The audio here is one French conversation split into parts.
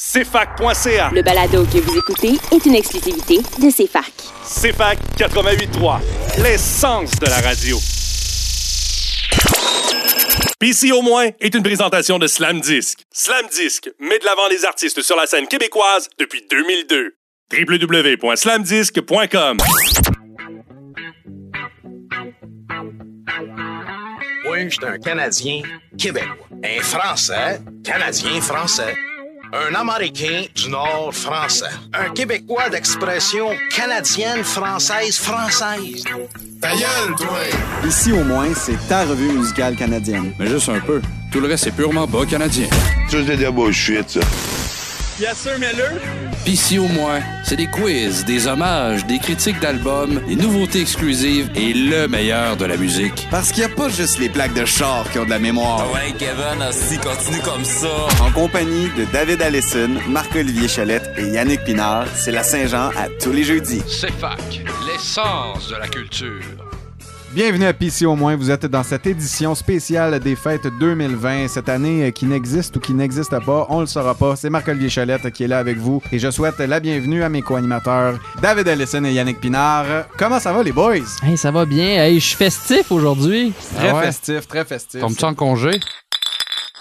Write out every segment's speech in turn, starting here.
CFAC.ca. Le balado que vous écoutez est une exclusivité de CFAC. CFAC 88.3, l'essence de la radio. PC au moins est une présentation de Slam Disc. Slam Disc met de l'avant les artistes sur la scène québécoise depuis 2002. www.slamdisc.com Moi, je suis un Canadien québécois. Un Français canadien-français. Un Américain du Nord français. Un Québécois d'expression canadienne-française-française. Ta gueule, toi! Ici, au moins, c'est ta revue musicale canadienne. Mais juste un peu. Tout le reste, c'est purement bas canadien. Ça, c'est de la bullshit, ça. Bien sûr, Miller. Pis si au moins, c'est des quiz, des hommages, des critiques d'albums, des nouveautés exclusives et le meilleur de la musique. Parce qu'il n'y a pas juste les plaques de char qui ont de la mémoire. Ouais, Kevin, aussi, continue comme ça. En compagnie de David Allison, Marc-Olivier Chalette et Yannick Pinard, c'est la Saint-Jean à tous les jeudis. C'est fac, l'essence de la culture. Bienvenue à PC au moins, vous êtes dans cette édition spéciale des fêtes 2020, cette année euh, qui n'existe ou qui n'existe pas, on le saura pas. C'est Marc-Olivier Chalette qui est là avec vous et je souhaite la bienvenue à mes co-animateurs David Allison et Yannick Pinard. Comment ça va les boys? Hey, ça va bien. Hey, je suis festif aujourd'hui. Très Ah ouais? festif, très festif. Tombes-tu en congé?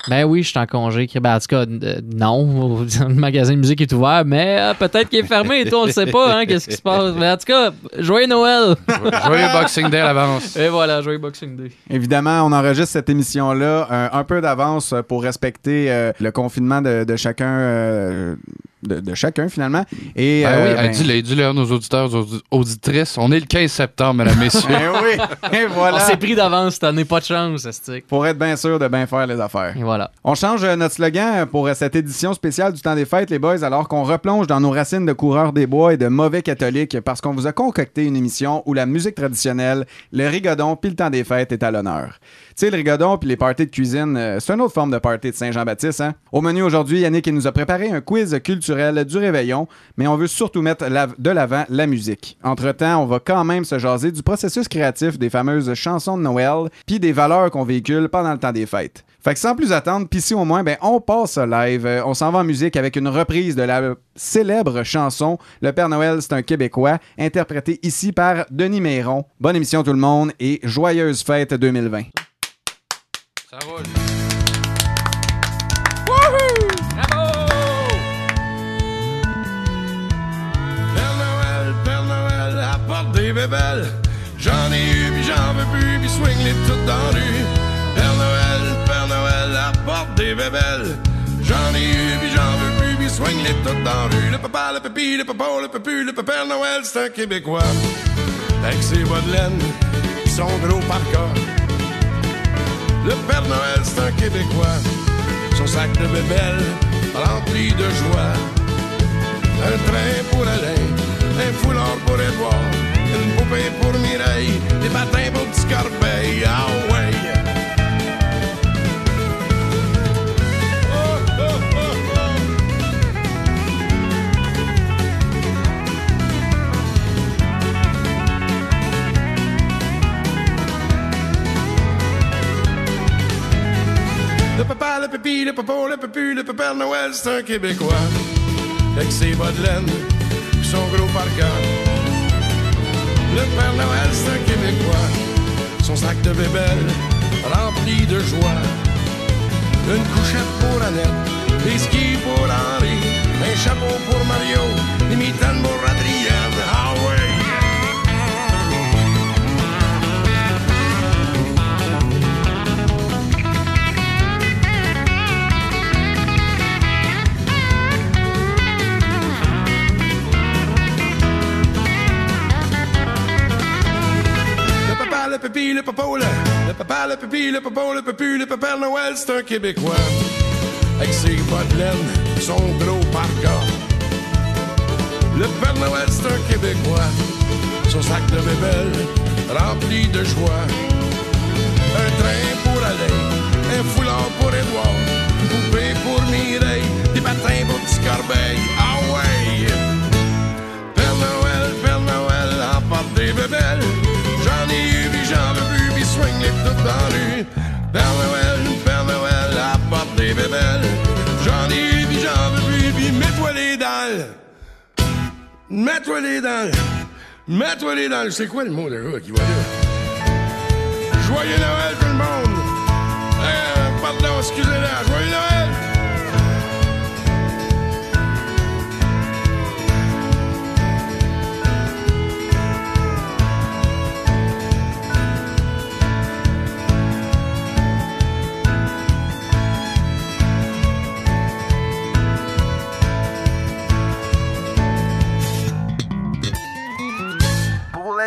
Ben oui, je suis en congé. Ben, en tout cas, euh, non. Le magasin de musique est ouvert, mais euh, peut-être qu'il est fermé et tout, on ne sait pas, hein, qu'est-ce qui se passe. Mais en tout cas, joyeux Noël! Joyeux Boxing Day à l'avance. et voilà, joyeux Boxing Day. Évidemment, on enregistre cette émission-là euh, un peu d'avance pour respecter euh, le confinement de, de chacun. De, de chacun finalement. Et, Ben euh, oui, ben- dis-le, dis-le à nos auditeurs, aux audi- auditrices. On est le 15 septembre, mesdames, messieurs. Ben oui, et On voilà. s'est pris d'avance cette année, pas de chance, c'est Pour être bien sûr de bien faire les affaires. Et voilà. On change euh, notre slogan pour euh, cette édition spéciale du temps des fêtes, les boys, alors qu'on replonge dans nos racines de coureurs des bois et de mauvais catholiques parce qu'on vous a concocté une émission où la musique traditionnelle, le rigodon puis le temps des fêtes est à l'honneur. Sais, le rigodon puis les parties de cuisine, euh, c'est une autre forme de party de Saint-Jean-Baptiste, hein? Au menu aujourd'hui, Yannick nous a préparé un quiz culturel du réveillon, mais on veut surtout mettre de l'avant la musique. Entre-temps, on va quand même se jaser du processus créatif des fameuses chansons de Noël puis des valeurs qu'on véhicule pendant le temps des fêtes. Fait que sans plus attendre, pis si au moins, ben, on passe live. Euh, on s'en va en musique avec une reprise de la célèbre chanson Le Père Noël, c'est un Québécois, interprétée ici par Denis Méron. Bonne émission tout le monde et joyeuse fête 2020. Ça roule. Père Noël, Père Noël, apporte des bébelles. J'en ai eu, puis j'en veux plus, puis swing les toutes dans rue. Père Noël, Père Noël, apporte des bébelles. J'en ai eu, puis j'en veux plus, puis swing les toutes dans rue. Le papa, le papi, le papa, le papu, le Père Noël, c'est un Québécois. Avec ses bas de laine, sont gros par corps. Le Père Noël, c'est un Québécois. Son sac de bébelles, rempli de joie. Un train pour Alain, un foulard pour Édouard, une poupée pour Mireille, des patins pour petit Corbeil, le papa, le pépu, le papa Noël, c'est un Québécois avec ses bas de laine, son gros par cœur. Le Père Noël, c'est un Québécois, son sac de bébelle rempli de joie. Une couchette pour Annette, des skis pour Henri, un chapeau pour Mario, des mitaines pour Adrienne. Le papa, le pépi, le le, papa, le pépi, le papa, le pépu, le papa Noël, c'est un Québécois. Avec ses bas de laine, son gros parka. Le Père Noël, c'est un Québécois. Son sac de bébelle, rempli de joie. Un train pour Alain, un foulard pour Édouard, une poupée pour Mireille, des patins pour petit Corbeil. Ah ouais! Père Noël, Père Noël, apporte des bébelles. Les toutes dans la apporte des bébelles. J'en ai puis j'en veux plus, puis Noël. Mets-toi les dents. Mets-toi les dents. C'est quoi le mot déjà qui va là? Joyeux Noël tout le monde. Euh, pardon, excusez-la. Joyeux Noël.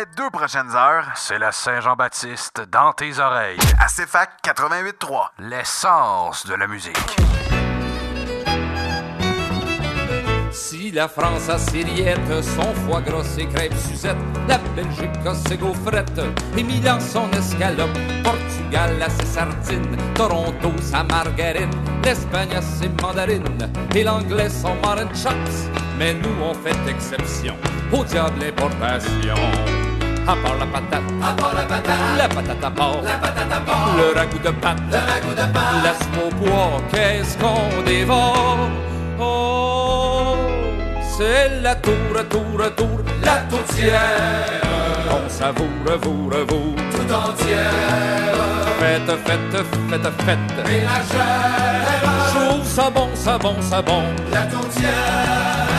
Les deux prochaines heures, c'est la Saint-Jean-Baptiste dans tes oreilles. À CFAC 88.3, l'essence de la musique. Si la France a ses rillettes, son foie gras, ses crêpes Suzette, la Belgique a ses gaufrettes, et Milan son escalope, Portugal a ses sardines, Toronto sa margarine, l'Espagne a ses mandarines, et l'anglais son marin chops. Mais nous on fait exception, au diable l'importation. À part la patate, à part la patate, la patate à part, la patate à part, le ragoût de pâte, le ragoût de pâte, laisse-moi au poids, qu'est-ce qu'on dévore? Oh, c'est la tour, tour, tour, la tourtière. On savoure, vous, vous, tout entière. Faites, faites, faites, faites. Ménagère. Trouve ça bon, ça bon, ça bon. La tourtière.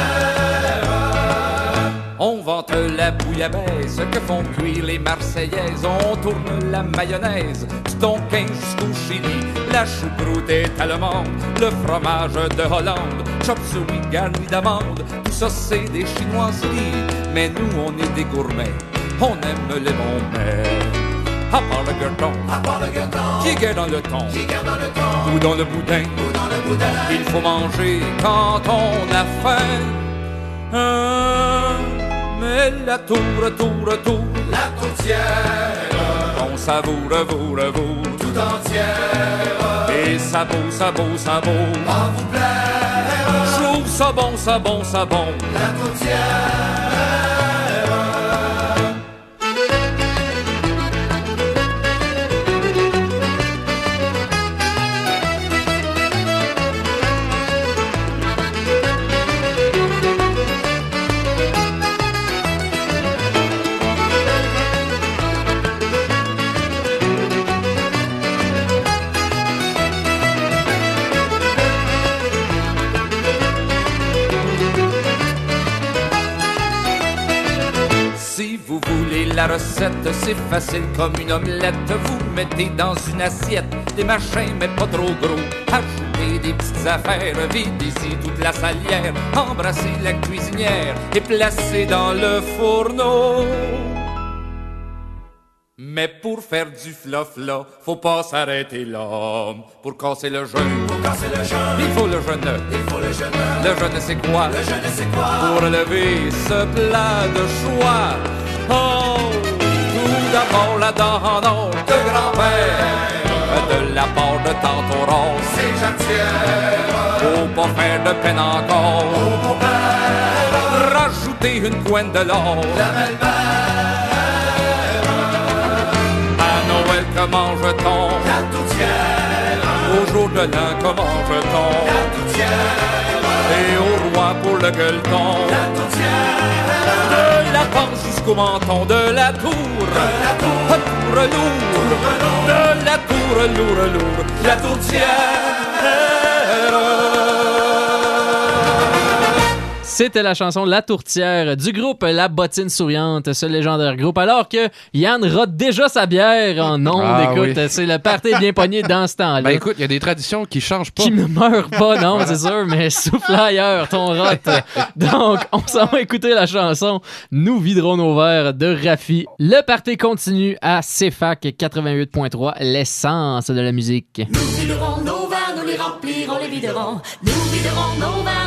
Vante la bouillabaisse que font cuire les Marseillaises. On tourne la mayonnaise du Tonkin jusqu'au Chili. La choucroute est allemande, le fromage de Hollande. Chop suey garni d'amandes, tout ça c'est des chinoiseries. Mais nous on est des gourmets, on aime les bons mets. À part le gueuleton, à part le gueuleton, qui guère dans le thon, qui dans le thon, ou dans le boudin, ou dans le boudin. Il faut manger quand on a faim. Hein, la tour, tour, tour, la tourtière, on savoure, vous, vous, tout entière. Et ça beau, ça beau, ça beau, à vous plaire. Je trouve ça bon, ça bon, ça bon, la tourtière. La recette, c'est facile comme une omelette. Vous mettez dans une assiette des machins, mais pas trop gros. Ajoutez des petites affaires, videz-y toute la salière. Embrassez la cuisinière et placez dans le fourneau. Mais pour faire du fluff-là, faut pas s'arrêter là. Pour casser le jeûne, pour casser le jeûne, il faut le jeûne. Il faut le jeûne. Le jeûne c'est quoi? Le jeûne c'est quoi? Pour lever ce plat de choix. Oh, d'abord la d'or de grand-père. De la part de tante Aurore, c'est jatière. Faut pas faire de peine encore. Au père. Rajouter une pointe de l'or. La belle-mère. À Noël, comment je-t-on? La toutière. Au jour de l'an, comment je-t-on? La toutière. Et au roi pour le gueuleton. De la panse jusqu'au menton de la tour. De la tour. Tour lourd. De la tour lourd, lourd. La tourtière. C'était la chanson La Tourtière du groupe La Bottine Souriante, ce légendaire groupe. Alors que Yann rote déjà sa bière en ondes. Ah Écoute, oui. c'est le party bien pogné dans ce temps-là. Ben écoute, il y a des traditions qui changent pas. qui ne meurt pas, non, c'est sûr, mais souffle ailleurs, ton rot. Donc, on s'en va écouter la chanson Nous viderons nos verres de Rafi. Le party continue à CFAC 88.3, l'essence de la musique. Nous viderons nos verres, nous les remplirons, les viderons. Nous viderons nos verres,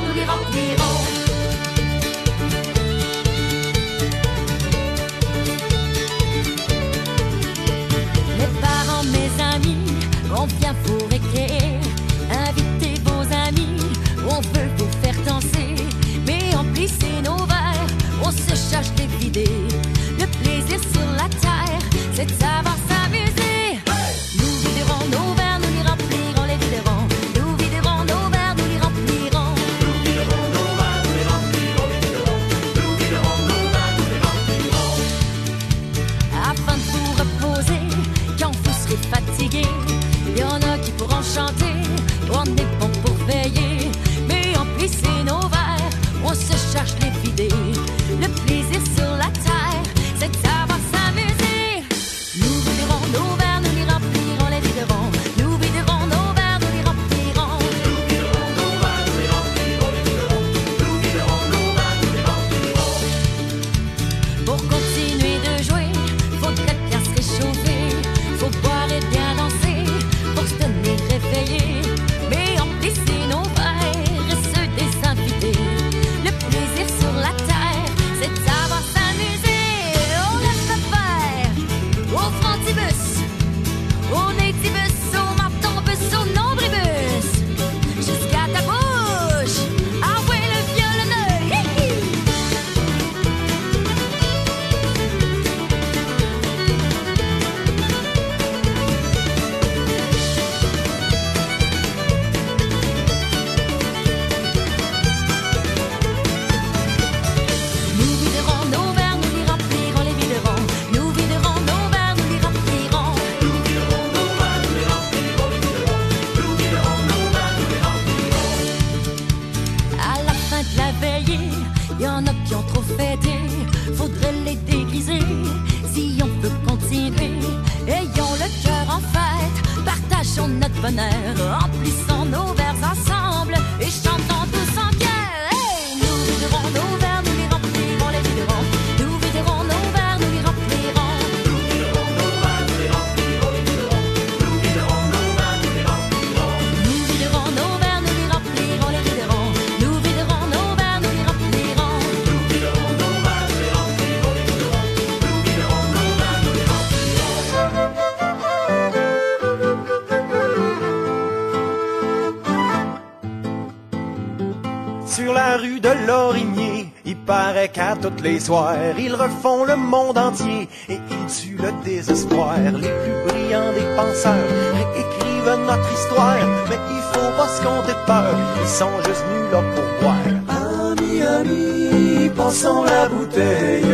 toutes les soirs, ils refont le monde entier et ils tuent le désespoir. Les plus brillants des penseurs réécrivent notre histoire, mais il faut pas se compter peur, ils sont juste venus là pour boire. Amis, amis, passons la bouteille.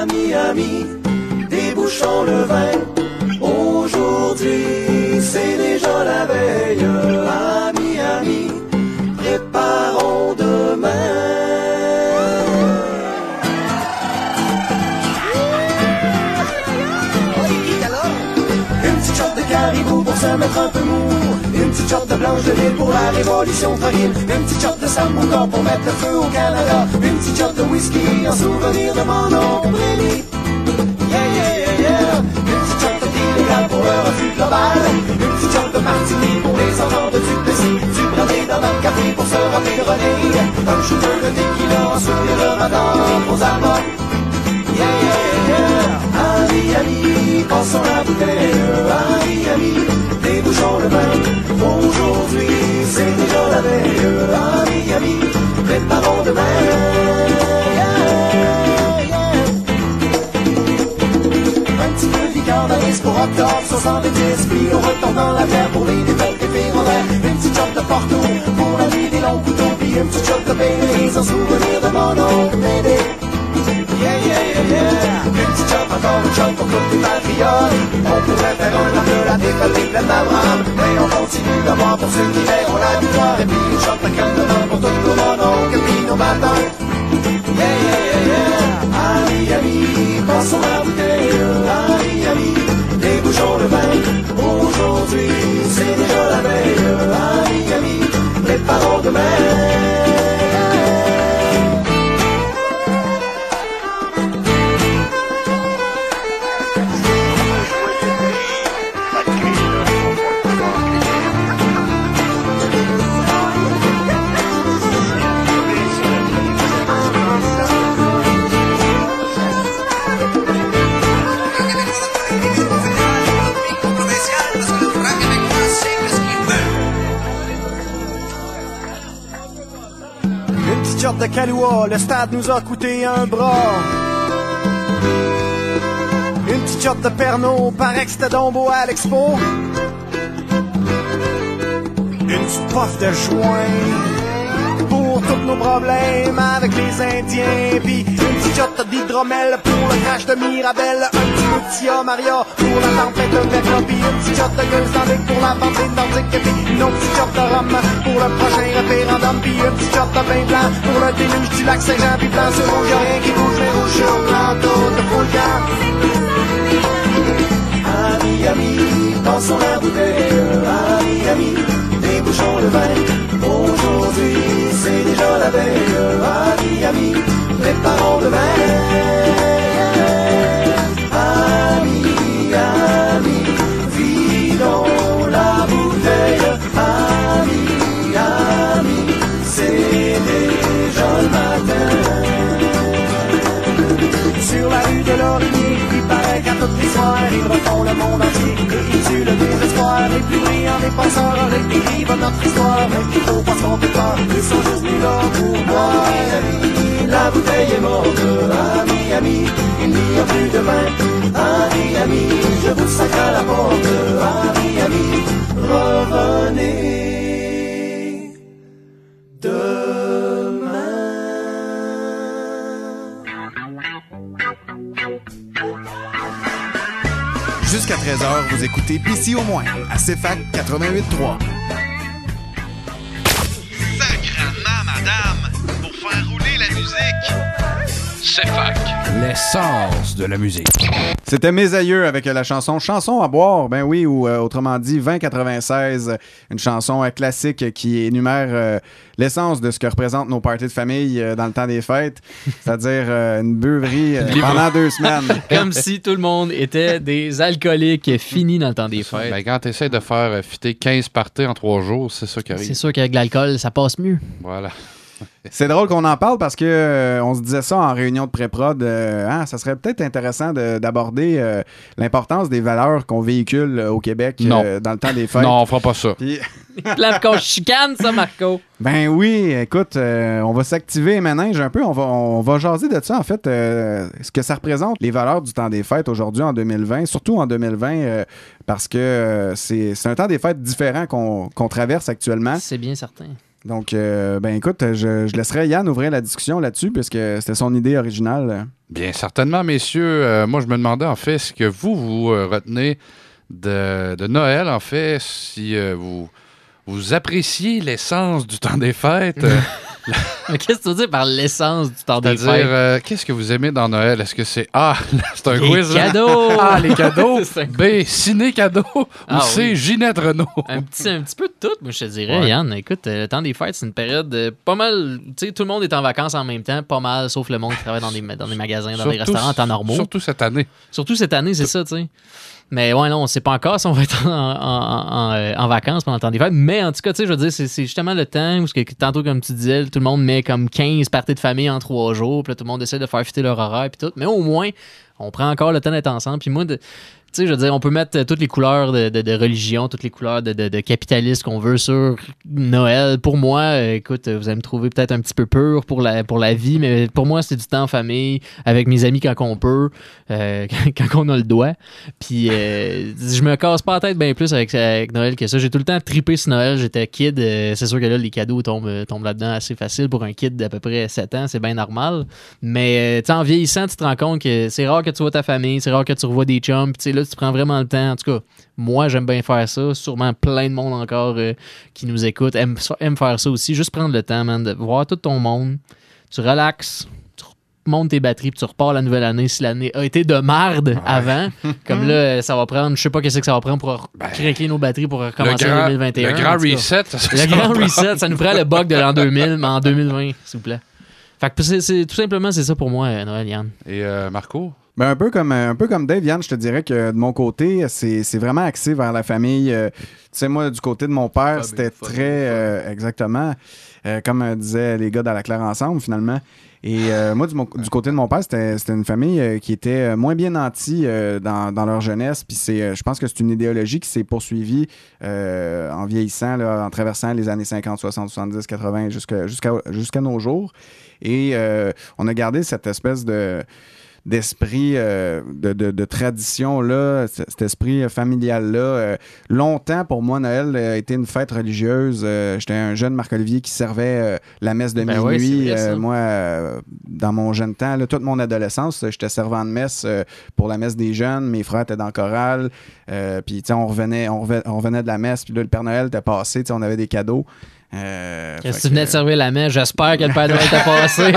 Amis, amis, débouchons le vin. Pour un peu mou. Une petite shot blanche de lait pour la révolution tranquille. Une petite shot de sambuca pour mettre le feu au Canada. Une petite shot de whisky en souvenir de mon oncle Brémy. Yeah, yeah, yeah, yeah. Une petite shot de illégal pour le refus global. Une petite shot de martini pour les enfants de Duplessis. Du brandy dans notre café pour se rappeler René. Un shooter de tequila en souvenir de Ramadan aux Alpes. Yeah, yeah, yeah. Amis, amis, passons la bouteille. Amis, amis, débouchons le vin. Aujourd'hui, c'est déjà la veille. Amis, amis, préparons demain. Un petit peu de d'anis pour octobre 70 Puis on retourne dans la bière pour les faire en l'air Une petite shot de Porto pour la vie des longs couteaux Puis une petite shot de Baileys en souvenir de mon oncle Yeah, yeah, yeah, Une petite shot, encore une shot pour toutes les patriotes On pourrait faire un de la et pleine d'Abraham Mais on continue d'avoir pour ceux qui verront la victoire Et puis une shot de crème de vin pour tous nos mononcles Puis nos matins Yeah, yeah, yeah, Amis, amis, passons la bouteille Amis, amis, débouchons le vin Aujourd'hui, c'est déjà la veille Amis, amis, préparons demain le stade nous a coûté un bras. Une petite shot de Pernod, paraît que beau à l'expo. Une petite puff de joint pour tous nos problèmes avec les Indiens. Puis une petite shot d'hydromel pour le crash de Mirabel. Un petit peu de Maria pour la tempête de. Puis une petite shot de gueule sandique pour la vente nordique. Puis une autre petite shot de rhum pour le prochain référendum. Puis une petite shot de vin blanc pour le déluge du lac Saint-Jean. Puis blanc sur rouge, y'a rien qui bouge, mais rouge sur blanc, tout de full camp. Amis, amis, passons la bouteille. Amis, amis, débouchons le vin. Aujourd'hui, c'est déjà la veille. Amis, amis, préparons demain. Amis, les soirs, ils refont le monde entier. Et ils tuent le désespoir, les plus brillants des penseurs réécrivent notre histoire. Mais il faut pas se tromper pas, ils sont juste venus là pour boire. La bouteille est morte, amis, amis, il n'y a plus de vin. Amis, amis, je vous sacre à la porte. Amis, amis, revenez. 13h, vous écoutez Ici au moins à CFAC 88.3. Sacrement, madame, pour faire rouler la musique. CFAC. L'essence de la musique. C'était Mes aïeux avec la chanson Chanson à boire, ben oui, ou euh, autrement dit 2096, une chanson euh, classique qui énumère euh, l'essence de ce que représentent nos parties de famille euh, dans le temps des fêtes, c'est-à-dire euh, une beuverie euh, pendant deux semaines. Comme si tout le monde était des alcooliques finis dans le temps des fêtes. Ben, quand tu essaies de faire euh, fitter 15 parties en 3 jours, c'est ça qui arrive. C'est sûr qu'avec l'alcool, ça passe mieux. Voilà. C'est drôle qu'on en parle parce que euh, on se disait ça en réunion de pré-prod. euh, hein, ça serait peut-être intéressant de- d'aborder euh, l'importance des valeurs qu'on véhicule euh, au Québec Non. euh, dans le temps des fêtes. Non, on fera pas ça. Puis- Plave qu'on chicane, ça, Marco. Ben oui, écoute, euh, on va s'activer ménage un peu. On va, on va jaser de ça, en fait, euh, ce que ça représente, les valeurs du temps des fêtes aujourd'hui en 2020, surtout en 2020, euh, parce que euh, c'est c'est un temps des fêtes différent qu'on qu'on traverse actuellement. C'est bien certain. Donc, euh, ben écoute, je, je laisserai Yann ouvrir la discussion là-dessus, puisque c'était son idée originale. Bien certainement, messieurs. Euh, moi, je me demandais, en fait, ce que vous, vous euh, retenez de, de Noël, en fait, si euh, vous, vous appréciez l'essence du temps des fêtes. euh, Qu'est-ce que tu veux dire par l'essence du temps des C'est-à-dire, fêtes? euh, qu'est-ce que vous aimez dans Noël? Est-ce que c'est A, c'est un Les quiz? là? cadeaux! A, les cadeaux. B, ciné-cadeaux. Ah Ou C, oui. Ginette Renault. Un petit, un petit peu de tout, moi, je te dirais, Ouais. Yann. Écoute, euh, le temps des fêtes, c'est une période euh, pas mal. Tu sais, tout le monde est en vacances en même temps, pas mal, sauf le monde qui travaille dans des, dans des magasins, dans des restaurants en temps normaux. Surtout cette année. Surtout cette année, c'est ça, tu sais. Mais ouais, non, on sait pas encore si on va être en, euh, vacances pendant le temps des fêtes. Mais en tout cas, tu sais, je veux dire, c'est justement le temps où, que, tantôt, comme tu disais, tout le monde met comme 15 parties de famille en trois jours. Puis là, tout le monde essaie de faire fitter leur horaire, puis tout. Mais au moins, on prend encore le temps d'être ensemble. Puis moi, de- tu sais, je veux dire, on peut mettre euh, toutes les couleurs de, de- religion, toutes les couleurs de, de, capitalisme qu'on veut sur Noël. Pour moi, euh, écoute, vous allez me trouver peut-être un petit peu pur pour la, pour la vie, mais pour moi, c'est du temps en famille, avec mes amis quand on peut, euh, quand on a le doigt. Puis euh, je me casse pas la tête bien plus avec, avec Noël que ça. J'ai tout le temps trippé sur Noël. J'étais kid. euh, c'est sûr que là, les cadeaux tombent, tombent là-dedans assez facile pour un kid d'à peu près 7 ans. C'est bien normal. Mais euh, en vieillissant, tu te rends compte que c'est rare que tu vois ta famille, c'est rare que tu revois des chums. Là, tu prends vraiment le temps. En tout cas, moi, j'aime bien faire ça. Sûrement plein de monde encore euh, qui nous écoute aime, aime faire ça aussi. Juste prendre le temps, man, de voir tout ton monde. Tu relaxes. Tu montes tes batteries puis tu repars la nouvelle année si l'année a été de marde avant. Comme là, ça va prendre, je sais pas qu'est-ce que ça va prendre pour craquer nos batteries pour recommencer grand- en 2021. le grand reset, ça, ça, Le ça grand prendre. reset, ça nous prend le bug de l'an 2000, mais en 2020, s'il vous plaît. Fait que c'est, tout simplement, c'est ça pour moi, euh, Noël, Yann. Et euh, Marco? Ben, un, peu comme, un peu comme Dave, Yann, je te dirais que de mon côté, c'est c'est vraiment axé vers la famille. Euh, tu sais, moi, du côté de mon père, c'était très. euh, exactement. euh, comme euh, disaient les gars dans la Claire ensemble, finalement. Et euh, moi, du, mon- du côté de mon père, c'était c'était une famille euh, qui était moins bien nantie euh, dans, dans leur jeunesse. Puis c'est, je pense que c'est une idéologie qui s'est poursuivie euh, en vieillissant, là, en traversant les années 50, 60, 70, 80 jusqu'à jusqu'à jusqu'à nos jours. Et euh, on a gardé cette espèce de d'esprit euh, de, de- de tradition là, cet esprit euh, familial là. longtemps pour moi Noël euh, a été une fête religieuse. Euh, J'étais un jeune Marc-Olivier qui servait euh, la messe de Ben minuit. vrai. Euh, moi, euh, dans mon jeune temps, là, toute mon adolescence, euh, j'étais servant de messe euh, pour la messe des jeunes. Mes frères étaient dans le choral. Euh, puis tu sais, on revenait, on revenait, on revenait de la messe. Puis là, le Père Noël était passé. On avait des cadeaux. Euh, que fait tu venais de servir la messe? J'espère que le Père Noël t'a passé.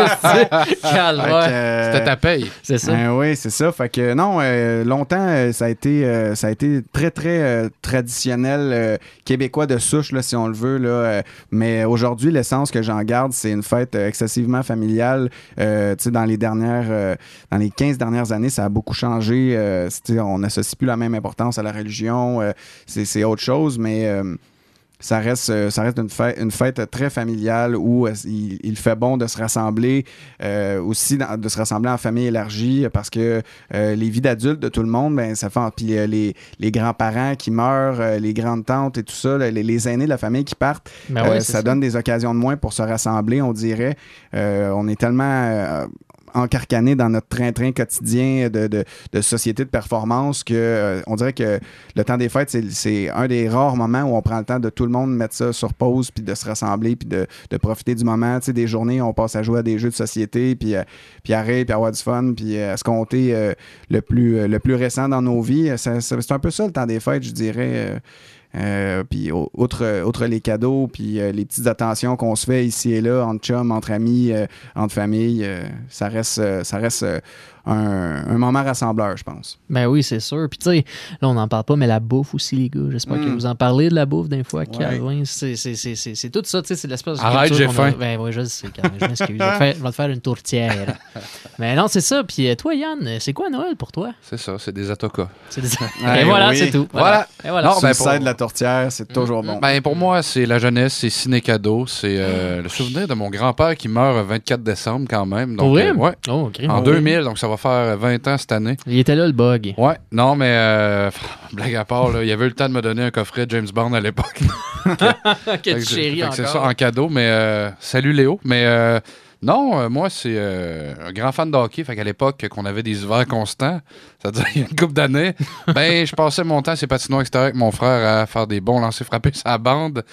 Calme, euh, C'était ta paye. C'est ça. Ben oui, c'est ça. Fait que non, euh, longtemps, euh, ça a été euh, ça a été très, très euh, traditionnel euh, québécois de souche, là, si on le veut. Là, euh, mais aujourd'hui, l'essence que j'en garde, c'est une fête euh, excessivement familiale. Euh, tu sais, dans les dernières euh, dans les 15 dernières années, ça a beaucoup changé. Euh, on n'associe plus la même importance à la religion. euh, c'est c'est autre chose, mais. Ça reste, euh, ça reste une, fête, une fête très familiale où euh, il, il fait bon de se rassembler, euh, aussi dans- de se rassembler en famille élargie parce que euh, les vies d'adultes de tout le monde, ben, ça fait. Puis euh, les, les grands-parents qui meurent, les grandes tantes et tout ça, les, les aînés de la famille qui partent, Ben ouais, ça, ça. donne des occasions de moins pour se rassembler, on dirait. On est tellement. Encarcané dans notre train-train quotidien de, de, société de performance que euh, on dirait que le temps des fêtes, c'est- un des rares moments où on prend le temps de tout le monde mettre ça sur pause, puis de se rassembler, puis de, de profiter du moment. Tu sais, des journées, on passe à jouer à des jeux de société, puis, euh, puis à rire, puis à avoir du fun, puis euh, à se compter euh, le, plus, le plus récent dans nos vies. C'est un peu ça le temps des fêtes, je dirais. Euh, puis outre, outre les cadeaux, puis euh, les petites attentions qu'on se fait ici et là, entre chums, entre amis, euh, entre familles, euh, ça reste, euh, ça reste euh, un, un moment rassembleur, je pense. Ben oui, c'est sûr. Puis tu sais, là, on n'en parle pas, mais la bouffe aussi, les gars. J'espère que Mm. vous en parlez de la bouffe d'un fois. Calvin. C'est c'est- c'est- c'est- c'est tout ça, tu sais, c'est l'espèce de Arrête, j'ai a- faim. Ben oui, je sais, Calvin, je m'excuse. je, vais te faire- je vais te faire une tourtière. mais non, c'est ça. Puis toi, Yann, c'est quoi Noël pour toi? C'est ça, c'est des atokas. C'est des... Et voilà, oui. c'est tout. Voilà. Et voilà. Non, Non, ben, ben, pour- de la tourtière, c'est toujours bon. Ben, pour moi, c'est la jeunesse, c'est ciné-cadeau. C'est euh, le souvenir de mon grand-père qui meurt le 24 décembre quand même. Donc, Pour vrai? euh, ouais. Oh. En Oh. 2000, donc ça va faire 20 ans cette année. Il était là, le bug. Ouais, non, mais euh, blague à part, là, il avait eu le temps de me donner un coffret de James Bond à l'époque. que Fait tu que chéris fait que C'est ça en cadeau, mais euh, salut Léo. Mais euh, non, euh, moi, c'est euh, un grand fan de hockey. Fait qu'à l'époque, qu'on avait des hivers constants, c'est-à-dire il y a une couple d'années, ben, je passais mon temps à ces patinoires extérieurs avec mon frère à faire des bons lancers frappés sur la bande.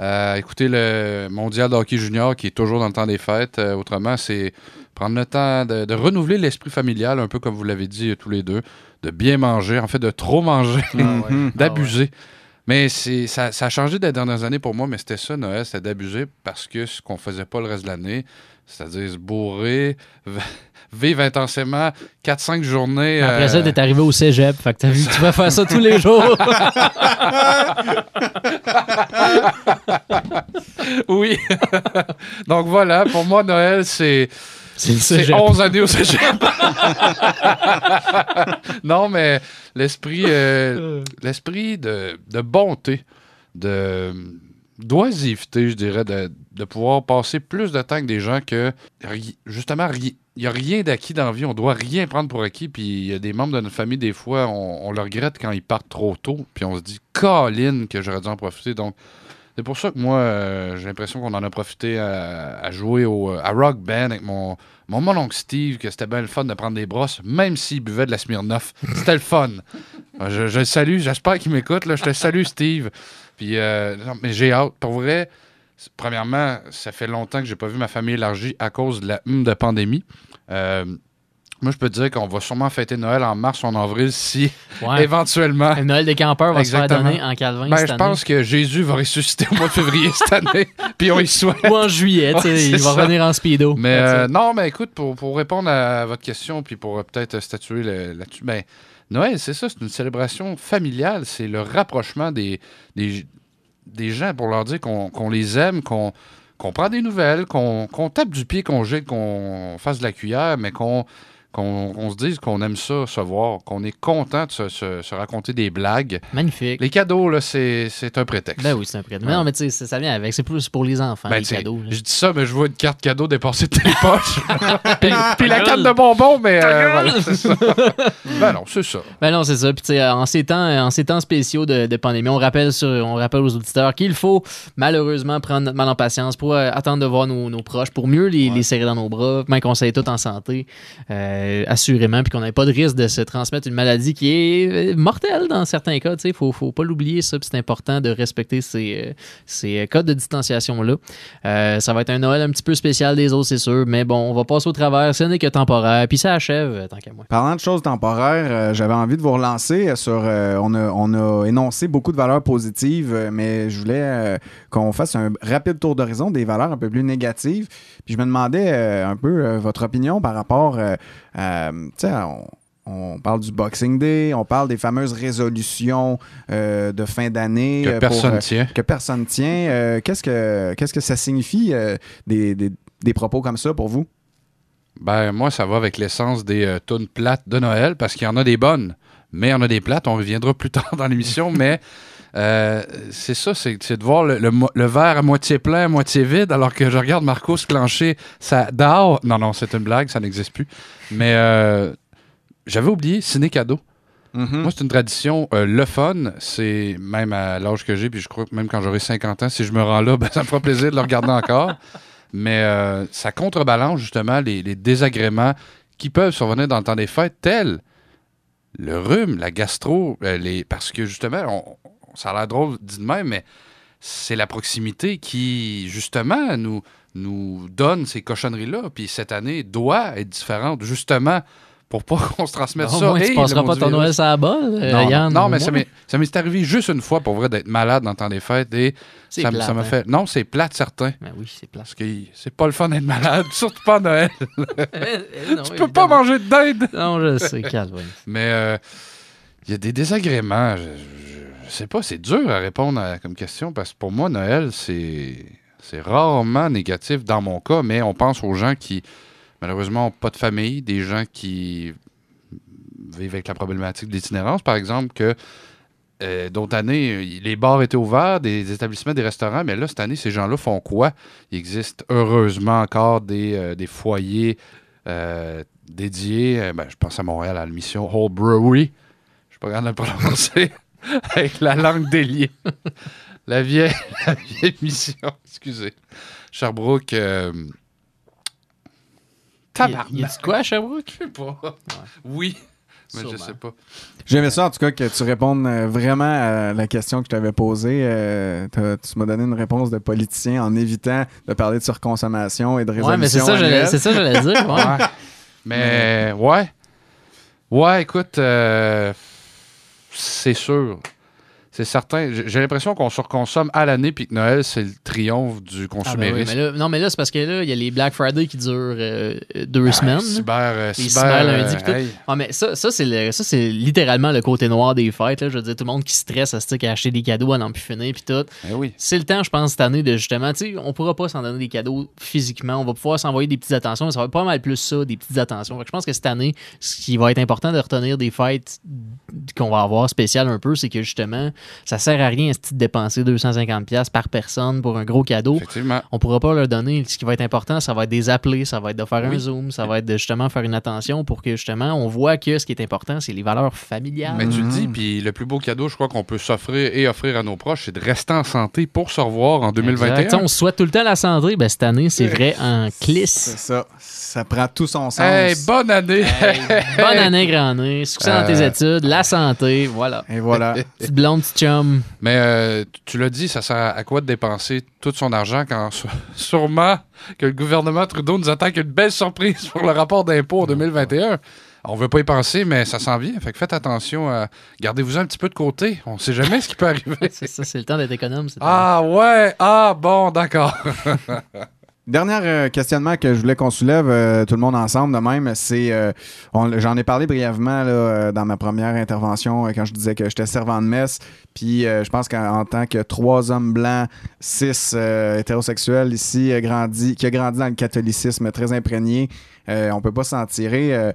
Euh, écouter le mondial de hockey junior qui est toujours dans le temps des fêtes. Euh, autrement, c'est prendre le temps de, de renouveler l'esprit familial, un peu comme vous l'avez dit tous les deux, de bien manger, en fait de trop manger, Mhm. d'abuser. Mais c'est ça, ça a changé des dernières années pour moi, mais c'était ça, Noël, c'était d'abuser parce que ce qu'on faisait pas le reste de l'année, c'est-à-dire se bourrer, vivre intensément 4-5 journées. Après euh, ça, t'es arrivé au cégep. Fait que t'as vu que tu vas faire ça tous les jours. oui. Donc voilà, pour moi, Noël, c'est. C'est le C'est cégep. 11 années au cégep. non, mais l'esprit euh, l'esprit de, de bonté, de d'oisiveté, je dirais, de, de pouvoir passer plus de temps avec des gens que, justement, il n'y a rien d'acquis dans la vie. On doit rien prendre pour acquis. Puis il y a des membres de notre famille, des fois, on, on le regrette quand ils partent trop tôt. Puis on se dit, Colin, que j'aurais dû en profiter. Donc, c'est pour ça que moi, euh, j'ai l'impression qu'on en a profité à, à jouer au, à Rock Band avec mon, mon mononcle Steve, que c'était bien le fun de prendre des brosses, même s'il buvait de la Smirnoff. C'était le fun. Je, je le salue, j'espère qu'il m'écoute. Je te salue, Steve. Puis, euh, non, mais j'ai hâte. Pour vrai, premièrement, ça fait longtemps que j'ai pas vu ma famille élargie à cause de la hum de pandémie. Euh, moi, je peux te dire qu'on va sûrement fêter Noël en mars ou en avril si, Ouais. éventuellement, Le Noël des campeurs va se faire Exactement. donner en Calvin ben, cette je année. pense que Jésus va ressusciter au mois de février cette année. Puis on y souhaite. Ou en juillet, Ouais, il va revenir en speedo. Mais euh, non, mais écoute, pour, pour répondre à votre question, puis pour euh, peut-être statuer là-dessus, ben, Noël, c'est ça, c'est une célébration familiale, c'est le rapprochement des, des, des gens pour leur dire qu'on les aime, qu'on prend des nouvelles, qu'on qu'on tape du pied, qu'on jette, qu'on fasse de la cuillère, mais qu'on qu'on se dise qu'on aime ça, se voir, qu'on est content de se, se- se raconter des blagues. Magnifique. Les cadeaux, là, c'est c'est un prétexte. Ben oui, c'est un prêt. Mais non, mais tu sais, ça- vient avec. C'est plus pour les enfants, Ben, les cadeaux. là. Je dis ça, mais je vois une carte cadeau dépasser de tes poches. puis, puis la carte de bonbons, mais euh, voilà, c'est ça. ben non, c'est ça. Ben non, c'est ça. Puis tu sais, en ces temps, en ces temps spéciaux de, de pandémie, on rappelle, sur, on rappelle aux auditeurs qu'il faut malheureusement prendre notre mal en patience pour euh, attendre de voir nos, nos proches, pour mieux les, les serrer dans nos bras, même qu'on soit tout en santé, euh, assurément, puis qu'on n'ait pas de risque de se transmettre une maladie qui est euh, mortelle dans certains cas. Il faut, faut pas l'oublier, ça. c'est important de respecter ces, euh, ces codes de distanciation-là. Euh, ça va être un Noël un petit peu spécial des autres, c'est sûr, mais bon, on va passer au travers. Ce n'est que temporaire, puis ça achève, euh, tant qu'à moi. Parlant de choses temporaires, euh, j'avais envie de vous relancer sur. euh, on, a, on énoncé beaucoup de valeurs positives, euh, mais je voulais euh, qu'on fasse un rapide tour d'horizon des valeurs un peu plus négatives. Puis je me demandais euh, un peu euh, votre opinion par rapport euh, Tu sais, on, on parle du Boxing Day, on parle des fameuses résolutions euh, de fin d'année. Que euh, personne pour, euh, tient. Que personne tient. Euh, qu'est-ce, que, qu'est-ce que ça signifie, euh, des, des- des propos comme ça pour vous? Ben, moi, ça va avec l'essence des euh, tunes plates de Noël, parce qu'il y en a des bonnes, mais il y en a des plates. On reviendra plus tard dans l'émission, mais euh, c'est ça, c'est de voir le, le verre à moitié plein, à moitié vide, alors que je regarde Marco se clencher ça dehors. Non, non, c'est une blague, ça n'existe plus. Mais euh, j'avais oublié, ciné cadeau. Mm-hmm. Moi, c'est une tradition. euh, le fun, c'est même à l'âge que j'ai, puis je crois que même quand j'aurai 50 ans, si je me rends là, ben, ça me fera plaisir de le regarder encore. Mais euh, ça contrebalance justement les, les désagréments qui peuvent survenir dans le temps des fêtes, tels le rhume, la gastro, les... parce que justement, on- ça a l'air drôle dit de même, mais c'est la proximité qui, justement, nous, nous donne ces cochonneries-là. Puis cette année doit être différente, justement, pour pas qu'on se transmette ça. moins, tu passeras pas ton virus. Noël sur la balle, euh, non. Yann, Non, mais ça moins. m'est ça m'est arrivé juste une fois pour vrai d'être malade dans le temps des fêtes et ça m- plate, ça m'a hein. fait. Non, c'est plate, certain. Ben oui, c'est plate. Parce que c'est pas le fun d'être malade, surtout pas à Noël. non, tu peux pas manger de dinde. Non, je sais, calme. Mais euh, il y a des désagréments. Je sais pas, c'est dur à répondre à- comme question parce que pour moi, Noël, c'est rarement négatif dans mon cas, mais on pense aux gens qui, malheureusement, n'ont pas de famille, des gens qui vivent avec la problématique de l'itinérance, par exemple, que euh, d'autres années, les bars étaient ouverts, des établissements, des restaurants, mais là, cette année, ces gens-là font quoi? Il existe heureusement encore des, euh, foyers euh, dédiés. ben, je pense à Montréal, à la mission Whole Brewery. Je suis pas capable de le prononcer avec la langue déliée. la, vieille, la vieille mission, excusez. Sherbrooke. euh, Tabarnak. Il y a dit quoi Sherbrooke? Je sais pas. Oui, mais je Sûrement. sais pas. J'aimais ça, en tout cas, que tu répondes euh, vraiment à la question que je t'avais posée. Euh, tu m'as donné une réponse de politicien en évitant de parler de surconsommation et de résolution Ouais, mais c'est ça, c'est ça, j'allais dire. Ouais. Ouais. Mais ouais. Ouais, écoute, euh, c'est sûr. C'est certain. J'ai l'impression qu'on surconsomme à l'année puis que Noël, c'est le triomphe du Ah, ben oui, consumérisme. mais là- non, mais là, c'est parce que là, il y a les Black Friday qui durent euh, deux semaines. cyber, euh, Les cyber, cyber lundi. euh, tout. hey. Ah, mais ça, ça c'est littéralement le côté noir des fêtes. Là. Je veux dire, tout le monde qui stresse à qu'à acheter des cadeaux à n'en plus finir puis tout. Eh oui. C'est le temps, je pense, cette année de justement, tu sais, on pourra pas s'en donner des cadeaux physiquement. On va pouvoir s'envoyer des petites attentions. mais Ça va être pas mal plus ça, des petites attentions. Fait que je pense que cette année, ce qui va être important de retenir des fêtes qu'on va avoir spéciales un peu, c'est que justement, ça sert à rien de dépenser 250$ par personne pour un gros cadeau. Effectivement. On pourra pas leur donner. Ce qui va être important, ça va être des appelés, ça va être de faire un zoom, ça va être de justement faire une attention pour que justement on voit que ce qui est important, c'est les valeurs familiales. Mais tu le dis, puis le plus beau cadeau, je crois qu'on peut s'offrir et offrir à nos proches, c'est de rester en santé pour se revoir en 2021. Exact. On se souhaite tout le temps la santé. Ben, cette année, c'est vrai en clisse. C'est ça. Ça prend tout son sens. Hey, bonne année! Bonne année, grand nez. Succès dans tes Euh, études, la santé, voilà. Et voilà. Petite blonde, petit chum. Mais euh, tu- l'as dit, ça sert à quoi de dépenser tout son argent quand sûrement que le gouvernement Trudeau nous attend qu'une belle surprise pour le rapport d'impôt en 2021. On veut pas y penser, mais ça s'en vient. Fait que faites attention. à- Gardez-vous un petit peu de côté. On sait jamais ce qui peut arriver. C'est ça, c'est le temps d'être économe. Ah ouais, ah bon, d'accord. Dernier euh, questionnement que je voulais qu'on soulève, euh, tout le monde ensemble de même, c'est. euh, J'en ai parlé brièvement dans ma première intervention quand je disais que j'étais servant de messe. Puis je pense qu'en en tant que trois hommes blancs, six hétérosexuels ici, grandi, qui a grandi dans le catholicisme très imprégné, on peut pas s'en tirer.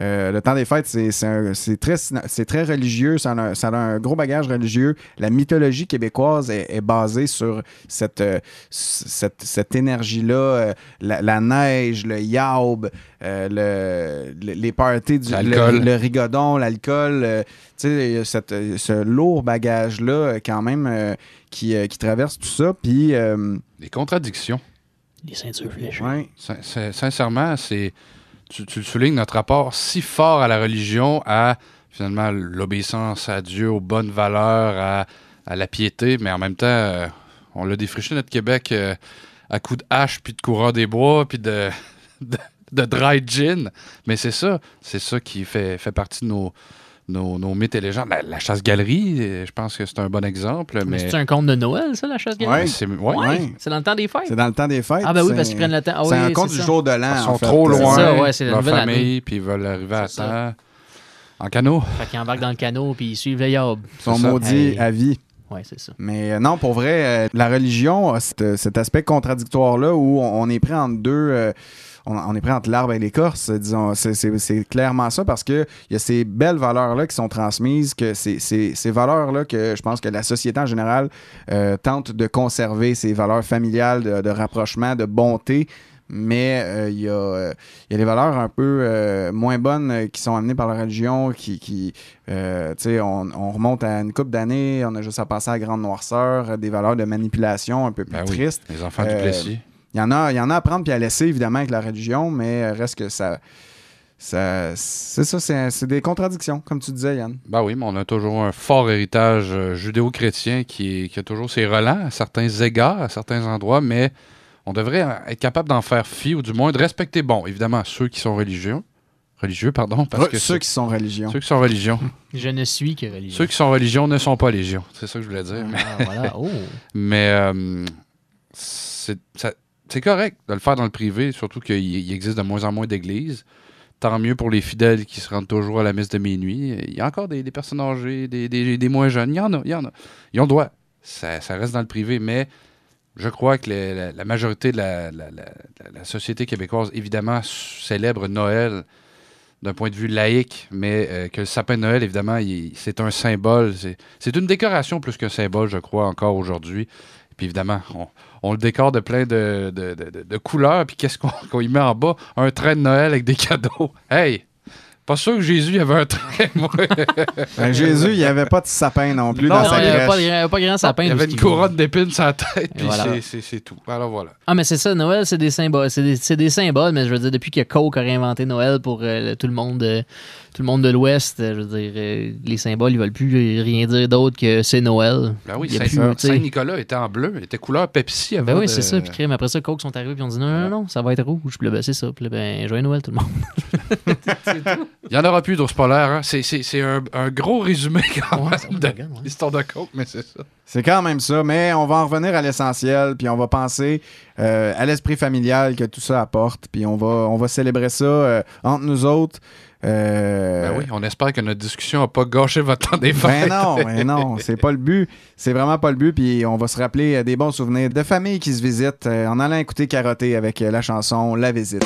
Euh, le temps des fêtes, c'est c'est un- c'est très, c'est très religieux, ça a, un, ça a un gros bagage religieux. La mythologie québécoise est, est basée sur cette, euh, cette, cette énergie-là, euh, la, la neige, le yaube, euh, le, le- les parties, du, le, rigodon, l'alcool. euh, tu sais, il y a cette- ce lourd bagage-là, quand même, euh, qui, euh, qui traverse tout ça. Puis. euh, Des contradictions. Les ceintures fléchées. ouais. Sin- sin- Sincèrement, c'est tu, tu soulignes, notre rapport si fort à la religion, à finalement l'obéissance à Dieu, aux bonnes valeurs, à, la piété, mais en même temps, euh, on l'a défriché notre Québec euh, à coups de hache, puis de coureur des bois, puis de, de, de dry gin. Mais c'est ça, c'est ça qui fait, fait partie de nos, nos, nos mythes et légendes. La, la chasse-galerie, euh, je pense que c'est un bon exemple. Mais Mais c'est un conte de Noël, ça, la chasse Ouais. galerie? c'est ouais. Dans le temps des fêtes? C'est dans le temps des fêtes. Ah, ben oui, parce qu'ils prennent le temps. Ah c'est oui, un compte c'est du ça. jour de l'an. Ils sont en fait. trop C'est loin, ça, ouais, c'est la leur nouvelle famille, année. puis ils veulent arriver à temps. En canot. Fait qu'ils embarquent dans le canot puis ils suivent le yob. Ils sont C'est ça. maudits Hey. à vie. Ouais, c'est ça. Mais euh, non, pour vrai, euh, la religion a cet, cet aspect contradictoire-là où on, on est pris entre deux. euh, on, on est pris entre l'arbre et l'écorce, disons. C'est- clairement ça parce qu'il y a ces belles valeurs-là qui sont transmises, que c'est c'est- ces valeurs-là que je pense que la société en général euh, tente de conserver, ces valeurs familiales, de, de rapprochement, de bonté. Mais euh, il y, a, euh, il y a des valeurs un peu euh, moins bonnes qui sont amenées par la religion, qui, qui tu sais, on, on remonte à une couple d'années, on a juste à passer à la grande noirceur, des valeurs de manipulation un peu plus Ben oui, tristes. les enfants du Plessis. Il y, en a, il y en a à prendre puis à laisser, évidemment, avec la religion, mais euh, reste que ça. ça c'est ça, c'est c'est des contradictions, comme tu disais, Yann. Ben oui, mais on a toujours un fort héritage euh, judéo-chrétien qui, est- qui a toujours ses relents à certains égards, à certains endroits, mais on devrait être capable d'en faire fi, ou du moins de respecter, bon, évidemment, ceux qui sont religieux, religieux, pardon. Parce Ouais, que ceux qui sont religion. Ceux qui sont religion. Je ne suis que religion. Ceux qui sont religion ne sont pas légion. C'est ça que je voulais dire. Ah, voilà. Oh. Mais euh, ça- c'est correct de le faire dans le privé, surtout qu'il il existe de moins en moins d'églises. Tant mieux pour les fidèles qui se rendent toujours à la messe de minuit. Il y a encore des, personnes âgées, des, moins jeunes. Il y en a, il y en a. Ils ont le droit. Ça, reste dans le privé, mais je crois que la, majorité de la, société québécoise, évidemment, célèbre Noël d'un point de vue laïque, mais euh, que le sapin de Noël, évidemment, c'est un symbole. C'est une décoration plus qu'un symbole, je crois, encore aujourd'hui. Puis évidemment, on, le décore de plein de, de- de- couleurs. Puis qu'est-ce qu'on qu'on y met en bas? Un train de Noël avec des cadeaux. Hey! Pas sûr que Jésus avait un train, moi. Ben, Jésus, il n'y avait pas de sapin non plus Non, dans non, sa il y avait crèche. pas de grand- pas grand sapin. Il y avait une couronne d'épines sur la tête, puis voilà. c'est- c'est c'est tout. Alors voilà. Ah, mais c'est ça, Noël, c'est des symboles. C'est des, c'est des symboles, mais je veux dire, depuis que Coke a réinventé Noël pour euh, tout, le monde, euh, tout le monde de l'Ouest, euh, je veux dire, euh, les symboles, ils veulent plus rien dire d'autre que c'est Noël. Ben oui, Saint-. Saint-Nicolas était en bleu, était couleur Pepsi avant. Ben oui, de- c'est ça. Puis crème, après ça, Coke sont arrivés, puis on dit non, non, non, ça va être rouge. Puis là, ben, c'est ça. Puis là, ben, joyeux Noël, tout le monde. Il n'y en aura plus d'ours polaires. Hein. C'est- C'est c'est un, un gros résumé quand même de l'histoire de Coke, mais c'est ça. C'est quand même ça, mais on va en revenir à l'essentiel, puis on va penser euh, à l'esprit familial que tout ça apporte, puis on va, on va célébrer ça euh, entre nous autres. Euh, Ben oui, on espère que notre discussion n'a pas gâché votre temps des Ben fêtes. non, ben non, c'est pas le but. C'est vraiment pas le but. Puis on va se rappeler des bons souvenirs de familles qui se visitent en allant écouter Carotter avec la chanson La Visite.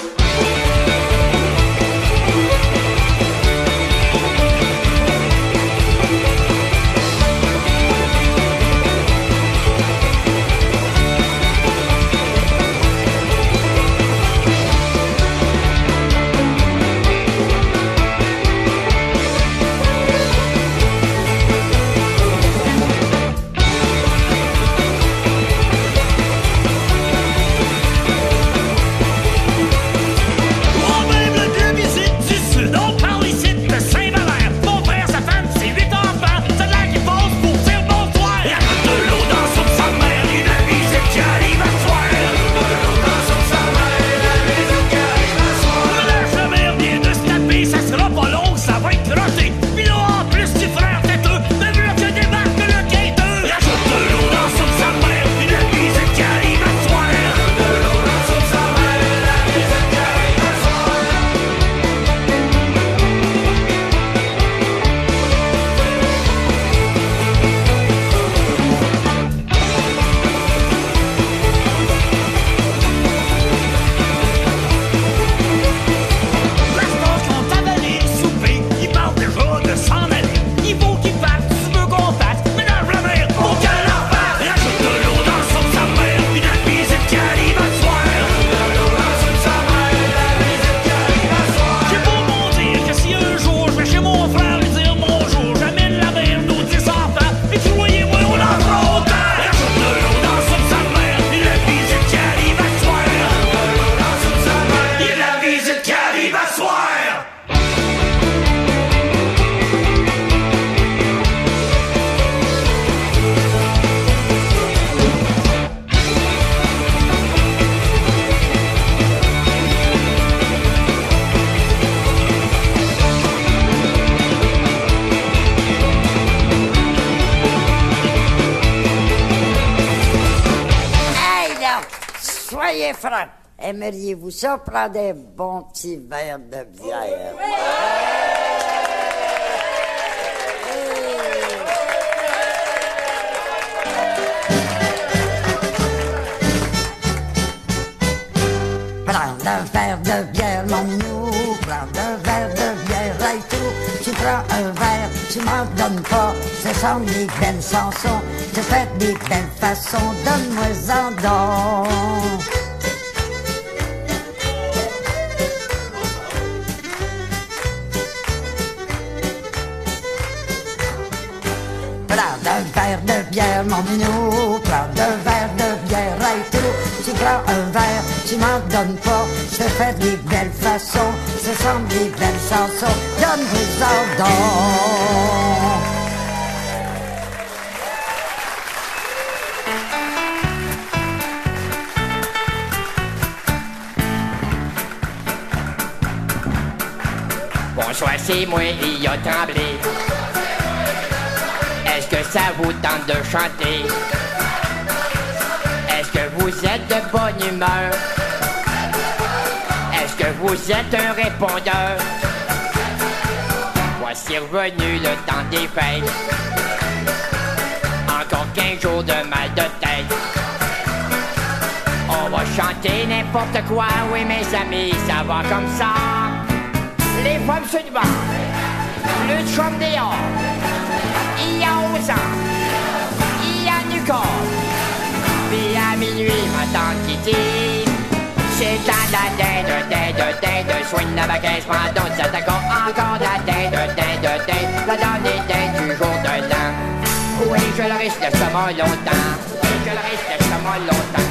Ça prendre un bon petit verre de bière? Prends un verre de bière, mon minou. Prends un verre de bière, hey, tout. Tu prends un verre, tu m'en donnes pas. Ce sont des belles chansons, tu fais des belles façons. Donne-moi-en donc. Prends verre mon minou. Prends un verre de bière, hey, tout. Tu prends un verre, tu m'en donnes pas. Je fais des belles façons, ce sont des belles chansons. Donne-moi-en donc. Bonsoir, c'est moi, il a tremblé. Que ça vous tente de chanter? Est-ce que vous êtes de bonne humeur? Est-ce que vous êtes un répondeur? Voici revenu le temps des fêtes. Encore 15 jours de mal de tête. On va chanter n'importe quoi, oui mes amis, ça va comme ça. Les femmes sur le dehors. Il y a 11 ans, il y a du corps. Puis à minuit, ma tante qui dit C'est à la dinde, dinde, dinde Soigne la baguette, pardon, ça t'accorde encore la dinde, dinde, dinde La dernière dinde du jour de l'an. Oui, je le risque mot longtemps. Oui, je le risque mot longtemps.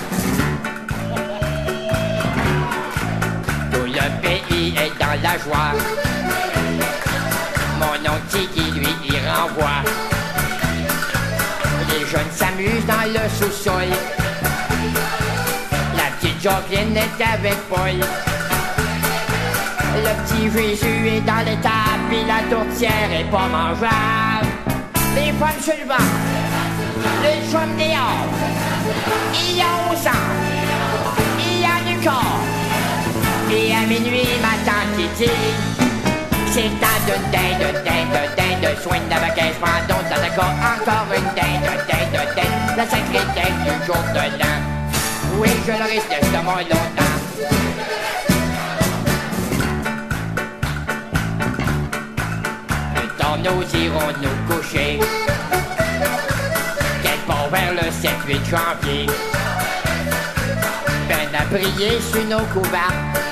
Tout le pays est dans la joie Les jeunes s'amusent dans le sous-sol. La petite Jocelyne est avec Paul. Le petit Jésus est dans l'étable Puis la tourtière est pas mangeable. Les femmes sur le banc Le chum Il y a au sang Il y a du corps. Et à minuit ma tante qui dit C'est temps de dinde, dinde, dinde Soigne la baguette, pardon, ça d'accord Encore une dinde, dinde, dinde. La sacrée dinde du jour de l'an. Oui, je le risque de longtemps. Un temps nous irons nous coucher Quelque part vers le 7-8 janvier Ben à briller sur nos couverts. tête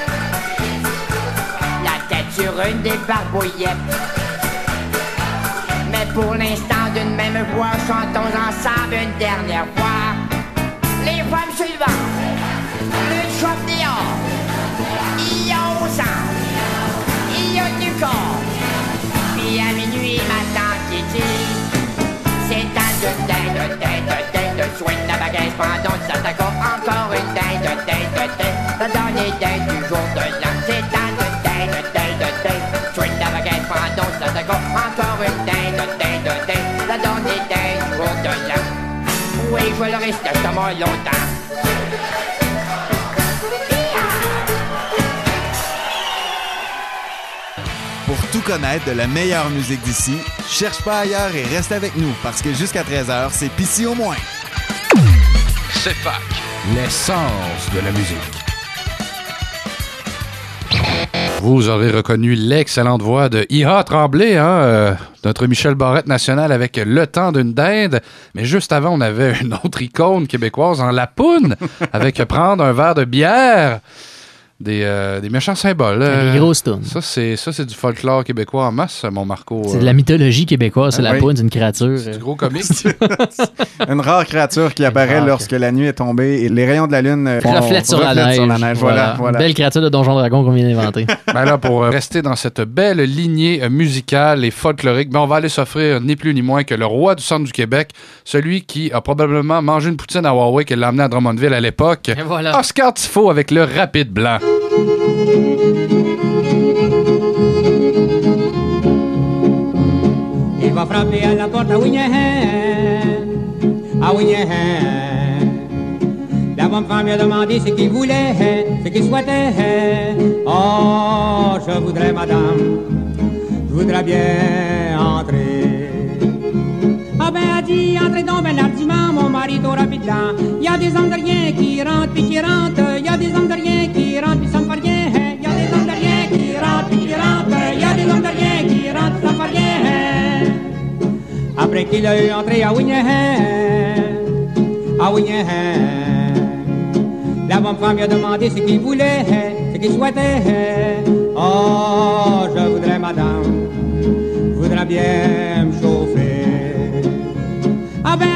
sur une des barbouillettes. Mais pour l'instant d'une même voix Chantons ensemble une dernière fois. Les femmes suivantes. Le y a au sang a du corps Puis à minuit ma tante dit C'est temps de dinde, dinde, dinde Soigne la baguette, pardon, ça encore une dinde, dinde, dinde La dernière dinde du jour de l'an t'accorde encore une dinde, dinde, dinde La dernière dinde de l'an Oui, je le risque de mot longtemps Pour tout connaître de la meilleure musique d'ici, cherche pas ailleurs et reste avec nous parce que jusqu'à 13h, c'est Pissy au moins. C'est fac. L'essence de la musique. Vous aurez reconnu l'excellente voix de Iha Tremblay, hein, euh, notre Michel Barrette national avec Le temps d'une dinde. Mais juste avant, on avait une autre icône québécoise en La Poune avec Prendre un verre de bière. Des, euh, des méchants symboles. Des euh, grosses tunes. Ça, c'est, ça, c'est du folklore québécois en masse, mon Marco. C'est euh. de la mythologie québécoise, c'est Ah la oui. pointe d'une créature. C'est du gros comique. Une rare créature qui apparaît rare lorsque la nuit est tombée et les rayons de la lune euh, font- reflète sur la reflètent neige. Voilà, voilà. Belle créature de Donjon Dragon qu'on vient d'inventer. Ben là, pour euh, rester dans cette belle lignée euh, musicale et folklorique, ben on va aller s'offrir ni plus ni moins que le roi du centre du Québec, celui qui a probablement mangé une poutine à Huawei qu'elle l'a emmené à Drummondville à l'époque. voilà. Oscar Tifo avec le rapide blanc. Il va frapper à la porte à Winniehan, à. La bonne femme lui a demandé ce qu'il voulait, ce qu'il souhaitait. Oh, je voudrais, madame, je voudrais bien entrer. Ah ben, a dit, entrez donc ben hardiment, mon mari tout rapidement. Y a des hommes qui rentrent puis qui rentrent. Y a des hommes de rien qui rentrent puis ça ne fait rien. Il y a des hommes de rien qui rentrent puis qui rentrent. Y a des hommes de rien qui rentrent, ça ne fait rien. Après qu'il a eu entré à Winniehan, à Winniehan, la bonne femme lui a demandé ce qu'il voulait, ce qu'il souhaitait. Oh, je voudrais, madame, voudrais bien.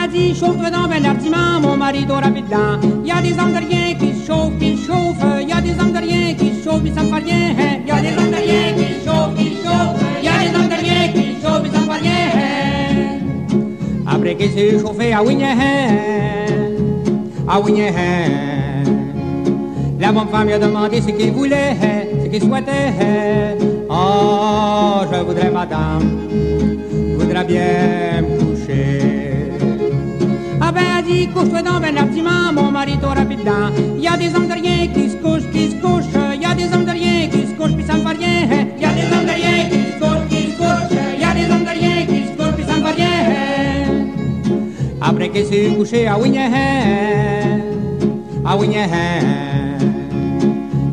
A dit, chauffe-toi donc ben hardiment, mon mari rapidement. Il y a des hommes de rien qui chauffent, qui se chauffent. Y a des hommes de rien qui chauffent, puis ça ne fait rien. Il y a des hommes de rien qui chauffent, qui se chauffent. Y a des hommes de rien qui chauffent, puis ça ne fait rien. Après qu'il s'est chauffé à Winniehan, à Winniehan, la bonne femme lui a demandé ce qu'il voulait, ce qu'il souhaitait. Oh, je voudrais, madame, voudrais bien me coucher. Ah dit, couche-toi donc ben largement, mon mari t'aura plus dedans. Y a des hommes de rien qui se couchent, qui se couchent. Y a des hommes de rien qui se couchent, puis ça me fait rien. Y a des hommes de rien qui se couchent, qui se couchent. Y a des hommes de rien qui se couchent, puis ça me fait rien. Après qu'il s'est couché à Wignahan, à Wignahan.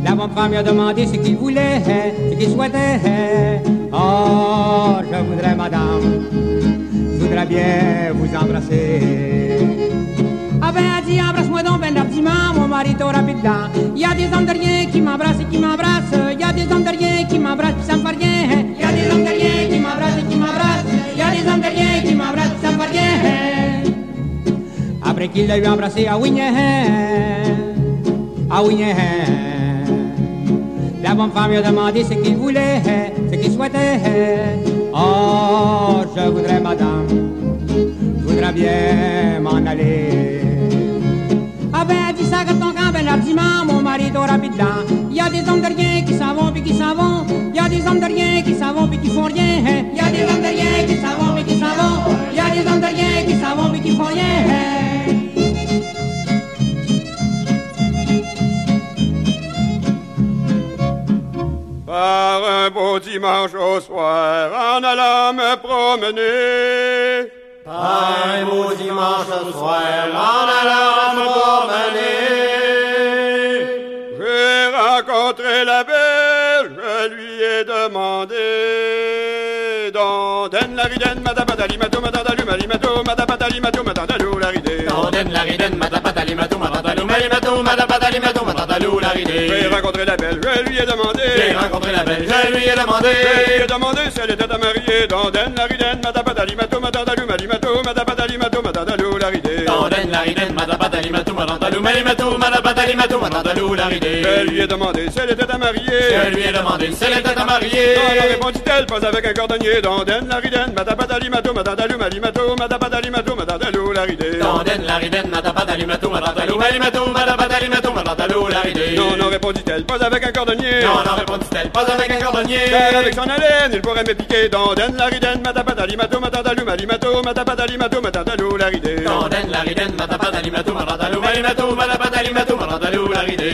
La bonne femme lui a demandé ce qu'il voulait, ce qu'il souhaitait. Oh, je voudrais, madame, je voudrais bien vous embrasser. Ah ben, elle dit, embrasse-moi donc ben largement, mon mari t'aura plus dedans. Y a des hommes de rien qui m'embrassent et qui m'embrassent. Y a des hommes de rien qui m'embrassent, puis ça me fait rien. Y a des hommes de rien qui m'embrassent et qui m'embrassent. Y a des hommes de rien qui m'embrassent, puis ça me fait rien. Après qu'il l'a eu embrassé à Wignahan, à Wignahan. La bonne femme lui a demandé ce qu'il voulait, ce qu'il souhaitait. Oh, je voudrais, madame, je voudrais bien m'en aller. Dis ça quand ton camp, ben largement, mon mari plus dedans. Y a des hommes de rien qui s'en vont puis qui s'en vont. Y a des hommes de rien qui s'en vont puis qui font rien. Y a des hommes de rien qui s'en vont puis qui s'en vont. Y a des hommes de rien qui s'en vont puis qui font rien. Par un beau dimanche au soir, en allant me promener. Un beau dimanche soir, en. J'ai rencontré la belle, je lui ai demandé. La madadalu, malimato, madabadali, mato, madadalu, la la mato, madadalu, la ride. J'ai rencontré la belle, je lui ai demandé. J'ai la je lui ai demandé. Si elle était à marier. Donden la riden, madabadali, mato, madadalu, malimato, madabadali, mato, madadalu, la ride. Donden la riden, madabadali, mato, madadalu, malimato, madabadali, mato, madadalu, la ride. Je lui ai demandé si elle était à marier. Je lui ai demandé si elle était à marier. Non, répondit-elle, pas avec un cordonnier. Madabadali, madabadali, madabadali, madabadali. Non, non, répondit-elle, pas avec un cordonnier. Non, non, répondit-elle, pas avec un cordonnier. Car avec son haleine, il pourrait me piquer. Donden la riden, madabadali, mato, madadalu, malimato, madabadali, mato, madadalu, la ride. Donden la riden, madabadali,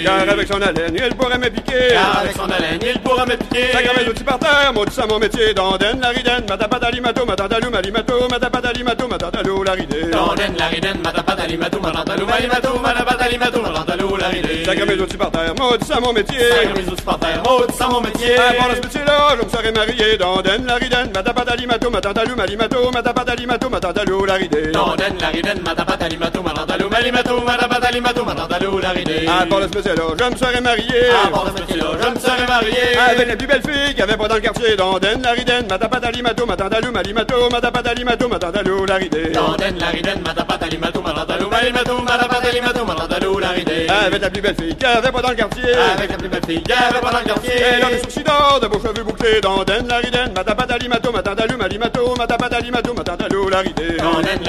Car avec son haleine, il pourrait me piquer. Car avec son haleine, il pourrait me piquer. Ça les outils par terre, maudit ça mon métier. Donden la riden, madabadali, mato, madadalu, malimato, madabadali, mato, madadalu, la ride. Donden la riden, madabadali, mato, madadalu, malimato, madabadali, mato, madadalu, la ride. Ça les outils par terre, maudit ça mon métier. Ça les outils par terre, maudit ça mon métier. Avant ce métier-là, je me serais marié. Donden la riden, madabadali, mato, madadalu, malimato, madabadali, mato, madadalu, la ride. Donden la riden, madabadali, mato, madadalu, malimato, madabadali, mato, madadalu, la ride. Avant ce métier-là, je me serais marié. Avant ce métier-là, je me serais marié. Avec les plus belles filles qu'il avait pas dans le quartier. Donden la riden, madabadali, mato, madadalu, malimato, madabadali, mato, madadalu, la ride. Donden la riden, madabadali, mato, madadalu, malimato, madabadali, mato, madadalu, la ride. Avec la plus belle fille qu'il avait pas dans le quartier. Avec la plus belle fille qu'il avait pas dans le quartier. Elle a des sourcils d'or, de beaux cheveux bouclés. Donden la riden, madabadali, mato, madadalu, malimato, madabadali, mato, madadalu, la ride. Donden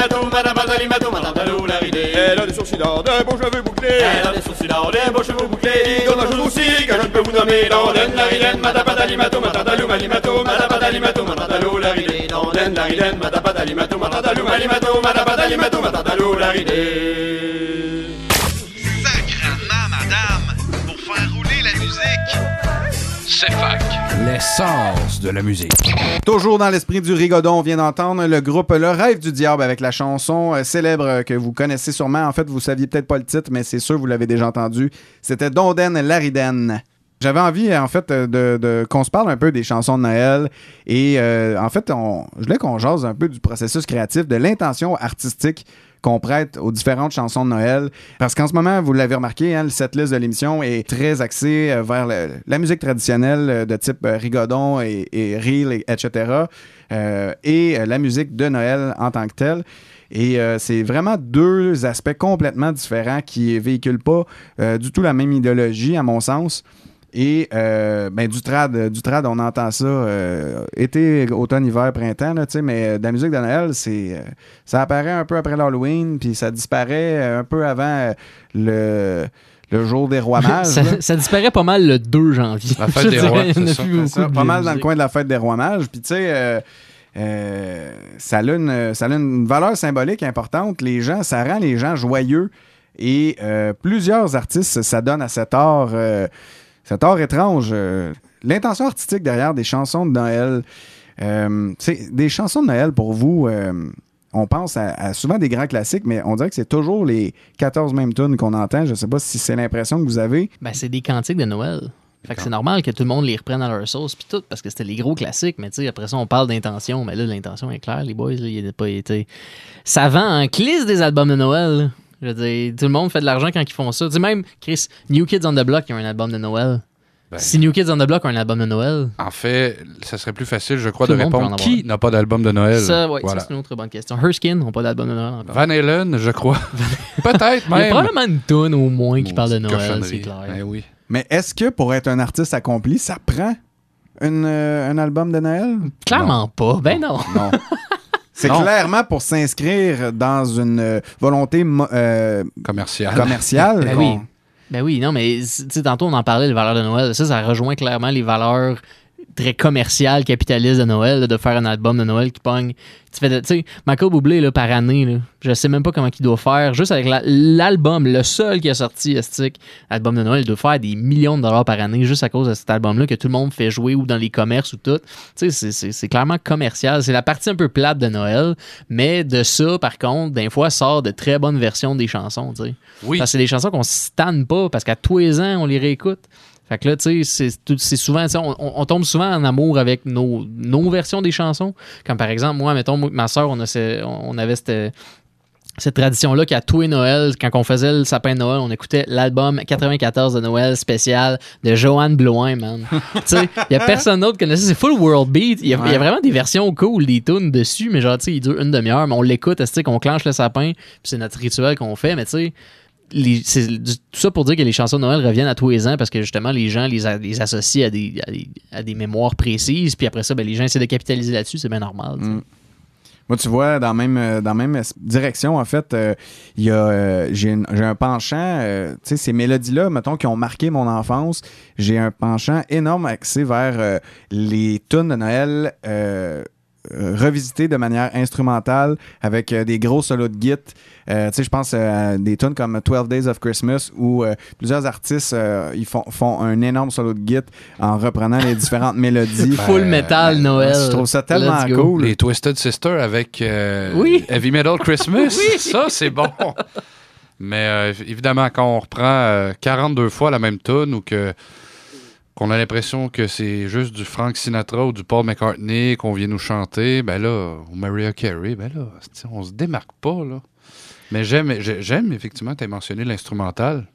la riden, madabadali, mato, madadalu, malimato, madabadali, mato, madadalu, la ride. Elle a des sourcils d'or, de beaux cheveux bouclés. Elle a des sourcils d'or, des beaux cheveux bouclés. D'autres choses aussi que je ne peux vous nommer. Donden la riden, madabadali, mato, madadalu, malimato, madabadali, mato, madadalu, la ride. Donden la riden, madabadali, mato, madadalu, malimato, madabadali, mato, madadalu, la ride. Sacrement, musique. C'est fac. L'essence de la musique. Toujours dans l'esprit du rigodon, on vient d'entendre le groupe Le Rêve du Diable avec la chanson euh, célèbre euh, que vous connaissez sûrement. En fait, vous saviez peut-être pas le titre, mais c'est sûr, vous l'avez déjà entendu. C'était Donden Lariden. J'avais envie, en fait, de, de- qu'on se parle un peu des chansons de Noël. Et euh, en fait, on, je voulais qu'on jase un peu du processus créatif, de l'intention artistique qu'on prête aux différentes chansons de Noël. Parce qu'en ce moment, vous l'avez remarqué, hein, cette liste de l'émission est très axée euh, vers le- la musique traditionnelle euh, de type euh, rigodon et, reel, et- etc. et la musique de Noël en tant que telle. Et c'est vraiment deux aspects complètement différents qui véhiculent pas du tout la même idéologie, à mon sens. Et euh, ben, du trad, euh, du trad, on entend ça euh, été, automne, hiver, printemps, là, tu sais, mais de la musique de Noël, c'est ça apparaît un peu après l'Halloween, puis ça disparaît un peu avant le le jour des rois mages. ça, disparaît pas mal le 2 janvier. La fête des rois, c'est ça. plus C'est beaucoup ça, de pas mal dans le coin de la fête des rois mages. Puis tu sais, euh, euh, ça, a une, ça a une valeur symbolique importante. Les gens, ça rend les gens joyeux. Et euh, plusieurs artistes s'adonnent à cet art, euh, cet art étrange. euh, L'intention artistique derrière des chansons de Noël. Euh, c'est des chansons de Noël pour vous. euh, on pense à, à souvent des grands classiques, mais on dirait que c'est toujours les 14 mêmes tunes qu'on entend. Je sais pas si c'est l'impression que vous avez. Ben, c'est des cantiques de Noël. Fait que c'est normal que tout le monde les reprenne à leur sauce puis tout, parce que c'était les gros classiques, mais tu sais, après ça, on parle d'intention, mais là, l'intention est claire, les boys, là, il a pas été... Ça vend en clisse des albums de Noël. Je veux dire, tout le monde fait de l'argent quand ils font ça. Tu sais, même, Chris, New Kids on the Block, ils ont un album de Noël. Ben. si New Kids on the Block ont un album de Noël, En fait, ça serait plus facile, je crois, de répondre qui n'a pas d'album de Noël? ça, ouais, ça, Voilà. c'est une autre bonne question. Herskin n'ont pas d'album de Noël encore. Van Halen, je crois. Peut-être Il y a même. probablement une tonne au moins qui parle de Noël, c'est clair. Ben oui. Mais est-ce que pour être un artiste accompli, ça prend une, euh, un album de Noël? Clairement pas. Ben non. Non. C'est clairement pour s'inscrire dans une euh, volonté mo- euh, Commercial. commerciale. Ben oui. Ben oui, non, mais tu sais, tantôt on en parlait, les valeurs de Noël. Ça, ça rejoint clairement les valeurs très commerciales, capitalistes de Noël, là, de faire un album de Noël qui pogne. Tu fais tu sais, Michael Bublé, là, par année, là, je sais même pas comment il doit faire. Juste avec la- l'album, le seul qui a sorti, Estic, album de Noël, il doit faire des millions de dollars par année juste à cause de cet album-là que tout le monde fait jouer ou dans les commerces ou tout. Tu sais, c'est- clairement commercial. C'est la partie un peu plate de Noël, mais de ça, par contre, des fois, sort de très bonnes versions des chansons, tu sais. Oui. Parce que c'est des chansons qu'on se tanne pas parce qu'à tous les ans, on les réécoute. Fait que là, tu sais, c'est souvent, tu sais, on, on- tombe souvent en amour avec nos, nos versions des chansons. Comme par exemple, moi, mettons, moi, ma soeur, on, a ce- on avait cette, cette tradition-là qu'à tous les Noël, quand on faisait le sapin de Noël, on écoutait l'album 94 de Noël spécial de Joanne Bloin, man. tu sais, il y a personne d'autre qui connaissait. C'est full world beat. Il y, y a vraiment des versions cool, des tunes dessus, mais genre, tu sais, il dure une demi-heure, mais on l'écoute, tu sais, qu'on clenche le sapin, puis c'est notre rituel qu'on fait, mais tu sais, tout ça pour dire que les chansons de Noël reviennent à tous les ans parce que justement les gens les, associent à des, à, des, mémoires précises puis après ça ben, les gens essaient de capitaliser là-dessus c'est bien normal. Mm. Moi, tu vois, dans même, euh, dans même direction, en fait, euh, il y a, euh, j'ai, un penchant, tu sais, ces mélodies-là, mettons, qui ont marqué mon enfance, j'ai un penchant énorme axé vers les tunes de Noël revisitées de manière instrumentale avec des gros solos de git. Euh, tu sais, je pense euh, à des tunes comme 12 Days of Christmas où euh, plusieurs artistes euh, ils font, font un énorme solo de git en reprenant les différentes mélodies. Full metal Noël Je trouve ça tellement cool. Les Twisted Sister avec euh, Oui. Heavy Metal Christmas. Oui. Ça, c'est bon. Mais euh, évidemment, quand on reprend euh, 42 fois la même tune ou que qu'on a l'impression que c'est juste du Frank Sinatra ou du Paul McCartney qu'on vient nous chanter, ben là, ou Mariah Carey, ben là, on se démarque pas, là. Mais j'aime, j'ai- j'aime effectivement, tu as mentionné l'instrumental.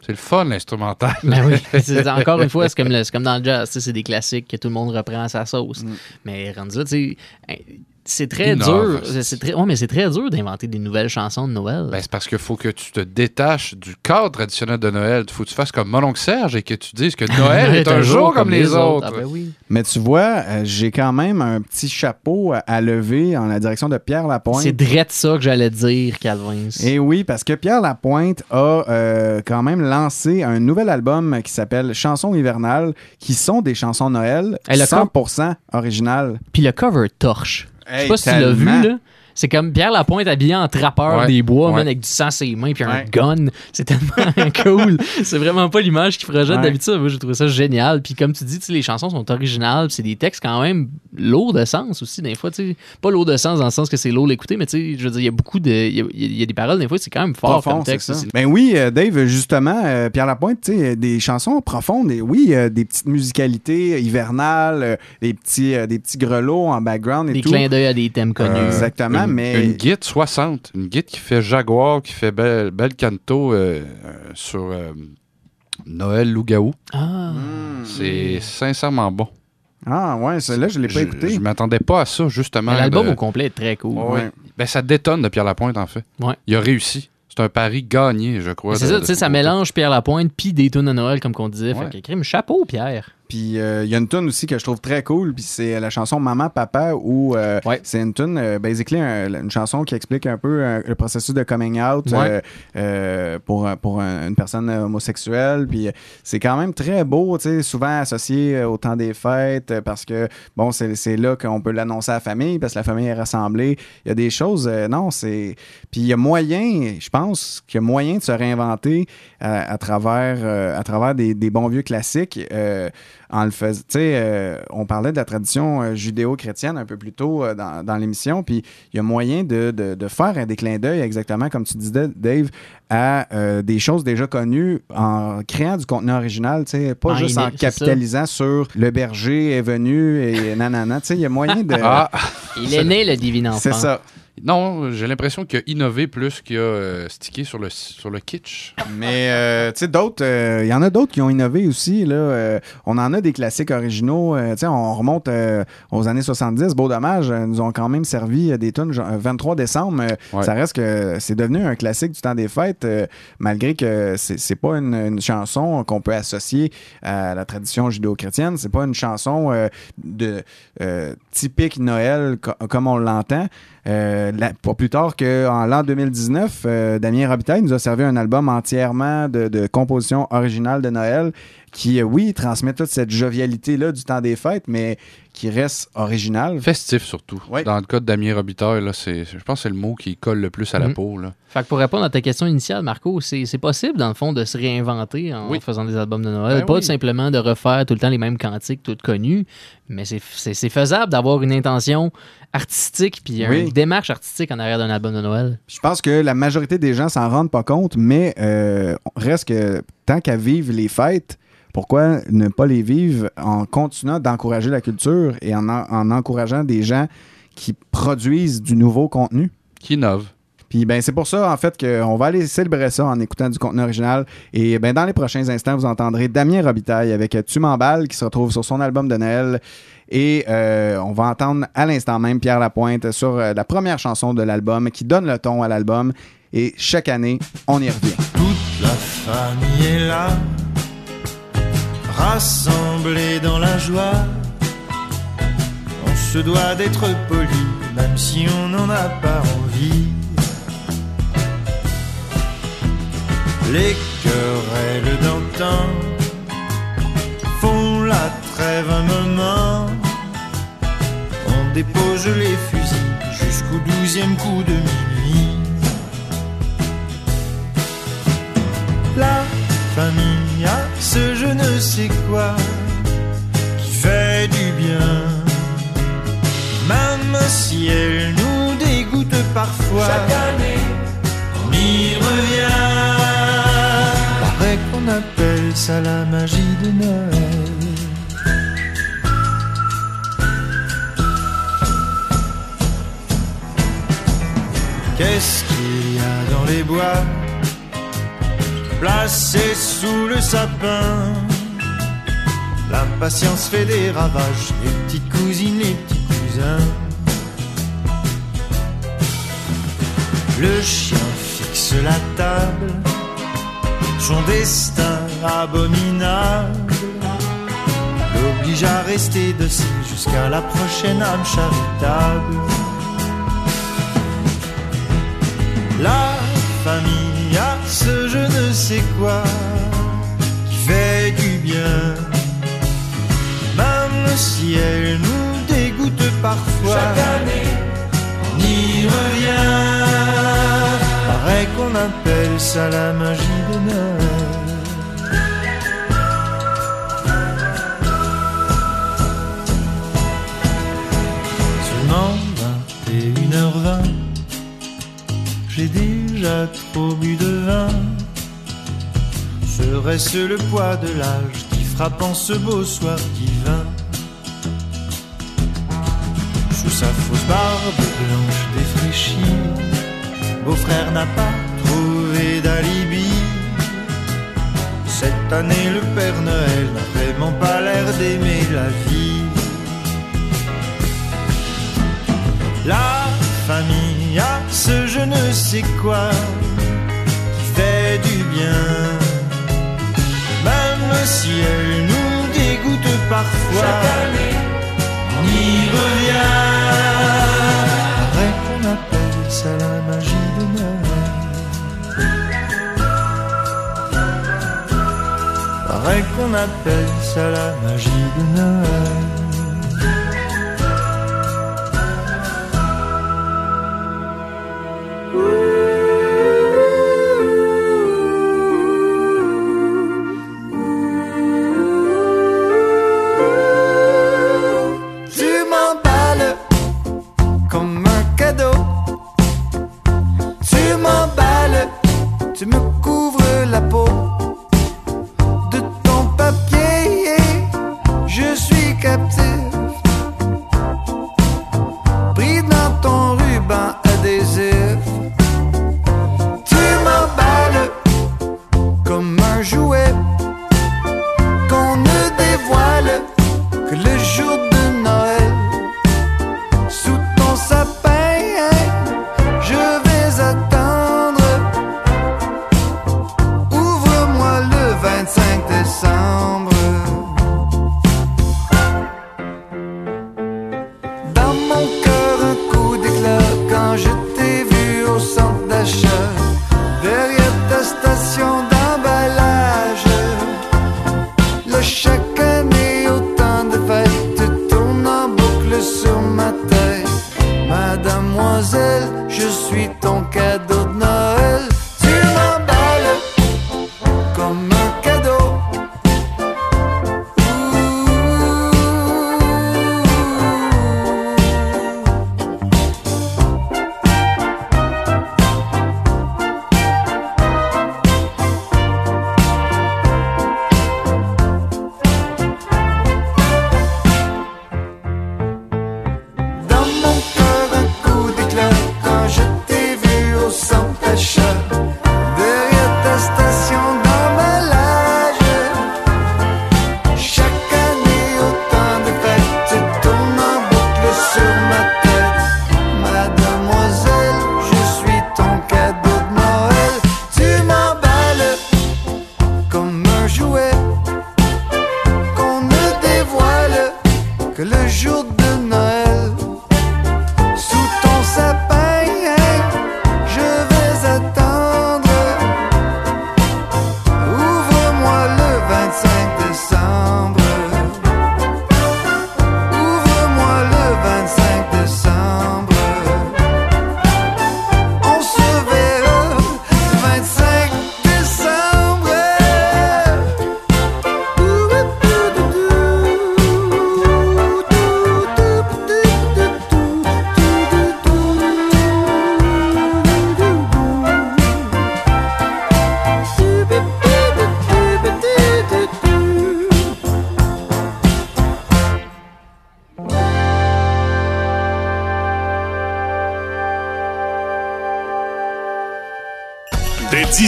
C'est le fun, l'instrumental. Ben oui. C'est- encore une fois, c'est comme, le- comme dans le jazz, c'est des classiques que tout le monde reprend à sa sauce. Mais rendu là, tu sais, c'est très Innove, dur. C'est très, ouais, mais c'est très dur d'inventer des nouvelles chansons de Noël. Ben, c'est parce qu'il faut que tu te détaches du cadre traditionnel de Noël. Il faut que tu fasses comme mon oncle Serge et que tu dises que Noël est un jour comme les autres. Ah ben oui. Mais tu vois, euh, j'ai quand même un petit chapeau à, à lever en la direction de Pierre Lapointe. C'est drette ça que j'allais dire, Calvin. Et oui, parce que Pierre Lapointe a euh, quand même lancé un nouvel album qui s'appelle Chansons hivernales, qui sont des chansons Noël Hey, le 100% originales. Puis le cover torche. Je sais pas si tu l'as vu, tellement. là. C'est comme Pierre Lapointe habillé en trappeur Ouais, des bois, ouais. man, avec du sang sur ses mains, puis un Ouais. gun. C'est tellement cool. C'est vraiment pas l'image qu'il projette Ouais. d'habitude. Moi, j'ai trouvé ça génial. Puis comme tu dis, tu sais, les chansons sont originales, c'est des textes quand même lourds de sens aussi, des fois. tu sais. Pas lourds de sens dans le sens que c'est lourd l'écouter, mais tu sais, je veux dire, il y a beaucoup de. Il y a, il y a des paroles, des fois, c'est quand même fort Profond, comme c'est texte ça. aussi. Ben oui, euh, Dave, justement, euh, Pierre Lapointe, tu sais, des chansons profondes, et oui, euh, des petites musicalités hivernales, euh, des, petits, euh, des petits grelots en background et Des tout. clins d'œil à des thèmes connus. Euh, Une, mais- Une guide 60. Une guide qui fait Jaguar, qui fait Bel, Bel Canto euh, euh, sur euh, Noël Lougaou. Ah. C'est sincèrement bon. Ah ouais, celle-là, je l'ai pas Je- écouté. Je m'attendais pas à ça, justement. L'album de- au complet est très cool. Ouais. Ben, ça détonne de Pierre Lapointe, en fait. Ouais. Il a réussi. C'est un pari gagné, je crois. C'est ça, tu sais, ça mélange Pierre Lapointe puis des tunes de Noël, comme qu'on disait. Ouais. Fait que crime, chapeau, Pierre. Puis euh, il y a une tune aussi que je trouve très cool, puis c'est la chanson Maman Papa où euh, c'est une tune euh, basically un- une chanson qui explique un peu euh, le processus de coming out Ouais. euh, euh, pour pour un- une personne homosexuelle. Puis euh, c'est quand même très beau, tu sais, souvent associé euh, au temps des fêtes euh, parce que bon c'est c'est là qu'on peut l'annoncer à la famille parce que la famille est rassemblée. Il y a des choses, euh, non, c'est puis il y a moyen, je pense qu'il y a moyen de se réinventer à, à travers, euh, à travers des, des bons vieux classiques. Euh, en le faisant, tu sais, euh, on parlait de la tradition euh, judéo-chrétienne un peu plus tôt euh, dans, dans l'émission, puis il y a moyen de, de- de faire un des clins d'œil, exactement comme tu disais, Dave, à euh, des choses déjà connues en créant du contenu original, tu sais, pas Ah, juste il en capitalisant sur le berger est venu et nanana, tu sais, il y a moyen de... Ah. Il est né, le divin enfant. C'est ça. Non, j'ai l'impression qu'il a innové plus qu'il a euh, stické sur le, sur le kitsch. Mais euh, tu sais, d'autres, euh, il y en a d'autres qui ont innové aussi. Là, on en a des classiques originaux. tu sais, on remonte aux années 70. Beau dommage, nous ont quand même servi des euh, 23 décembre, Ouais. ça reste que c'est devenu un classique du temps des fêtes, malgré que c'est c'est pas une, une chanson qu'on peut associer à la tradition judéo-chrétienne. C'est pas une chanson de typique Noël co- comme on l'entend. Euh, pas plus tard qu'en l'an 2019, euh, Damien Robitaille nous a servi un album entièrement de, de compositions originales de Noël qui, euh, oui, transmet toute cette jovialité-là du temps des fêtes, mais qui reste original. Festif surtout. Dans le cas de Damien Robitaille, là, c'est, je pense que c'est le mot qui colle le plus à la Mhm. peau. Là. Fait que pour répondre à ta question initiale, Marco, c'est c'est possible, dans le fond, de se réinventer en Oui. faisant des albums de Noël? Ben pas oui. simplement de refaire tout le temps les mêmes cantiques toutes connues, mais c'est- c'est c'est faisable d'avoir une intention artistique puis Oui. une démarche artistique en arrière d'un album de Noël. Je pense que la majorité des gens s'en rendent pas compte, mais euh, on reste que tant qu'à vivre les fêtes, pourquoi ne pas les vivre en continuant d'encourager la culture et en, en encourageant des gens qui produisent du nouveau contenu? Qui innovent. Puis ben c'est pour ça en fait qu'on va aller célébrer ça en écoutant du contenu original. Et ben dans les prochains instants, vous entendrez Damien Robitaille avec Tu m'emballes qui se retrouve sur son album de Noël. Et euh, on va entendre à l'instant même Pierre Lapointe sur euh, la première chanson de l'album qui donne le ton à l'album. Et chaque année, on y revient. Toute la famille est là, rassemblée dans la joie. On se doit d'être poli, même si on n'en a pas envie. Les querelles d'antan font la trêve un moment. On dépose les fusils jusqu'au douzième coup de minuit. La famille ce je ne sais quoi qui fait du bien. Même si elle nous dégoûte parfois. Chaque année, on y revient. Paraît qu'on appelle ça la magie de Noël. Qu'est-ce qu'il y a dans les bois? Placés sous le sapin L'impatience fait des ravages, les petites cousines, les petits cousins. Le chien fixe la table, son destin abominable l'oblige à rester dociles jusqu'à la prochaine âme charitable. La famille sais quoi qui fait du bien, même si elle nous dégoûte parfois. Chaque année, on y revient. Paraît qu'on appelle ça la magie de Noël. Seulement 21h20, j'ai déjà trop bu de vin. Serait-ce le poids de l'âge qui frappe en ce beau soir divin? Sous sa fausse barbe blanche défraîchie, beau-frère n'a pas trouvé d'alibi. Cette année, le Père Noël n'a vraiment pas l'air d'aimer la vie. La famille a ce je ne sais quoi qui fait du bien. Si elle nous dégoûte parfois. Chaque année, on y revient. Appelle ça la magie de Noël? Qu'on appelle ça la magie de Noël.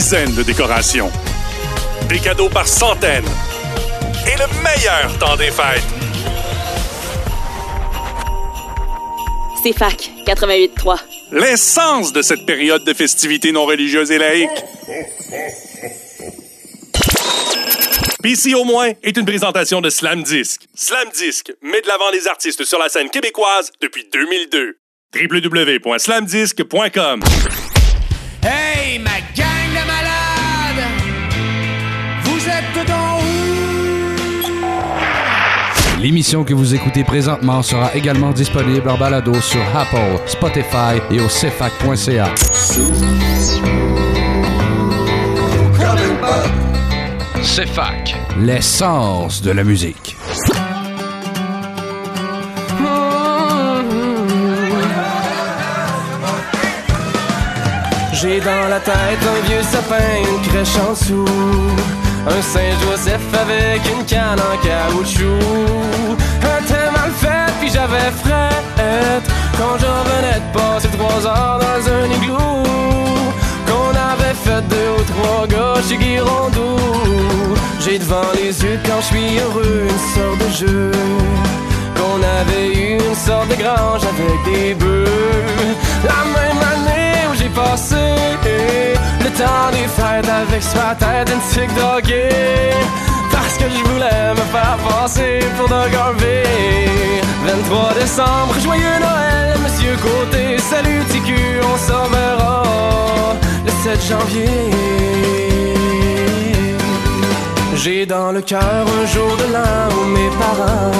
Dizaines de décorations. Des cadeaux par centaines. Et le meilleur temps des fêtes. C'est fac 88.3. L'essence de cette période de festivités non religieuses et laïques. PC au moins est une présentation de Slam Disc. Slam Disc met de l'avant les artistes sur la scène québécoise depuis 2002. www.slamdisc.com Hey, ma gang L'émission que vous écoutez présentement sera également disponible en balado sur Apple, Spotify et au cefac.ca. CFAC, l'essence de la musique. J'ai dans la tête un vieux sapin, une crèche en dessous. Un Saint-Joseph avec une canne en caoutchouc. Un thé mal fait, puis j'avais fret. Quand je revenais de passer trois heures dans un igloo. Qu'on avait fait deux ou trois gars chez Guirondou. J'ai devant les yeux quand je suis heureux une sorte de jeu. Avait eu une sorte de grange avec des bœufs. La même année où j'ai passé le temps des fêtes avec sur la tête une tic droguée. Parce que je voulais me faire passer pour de décembre, joyeux Noël, Monsieur Côté, salut TQ, on s'en verra le 7 janvier. J'ai dans le cœur un jour de l'an où mes parents,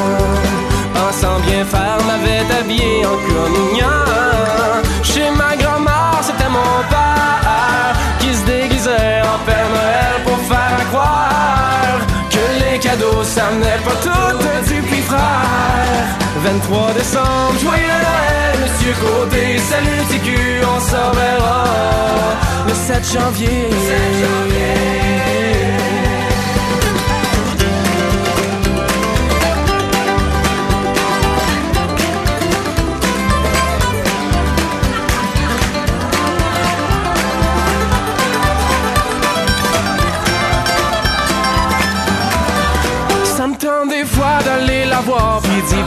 pensant bien faire, m'avaient habillé en communion. Chez ma grand-mère, c'était mon père qui se déguisait en Père pour faire croire que les cadeaux, ça venait pas tout du petit frère. 23 décembre, joyeux Noël, Monsieur Côté, salut TQ, on s'en verra le 7 janvier. Ça me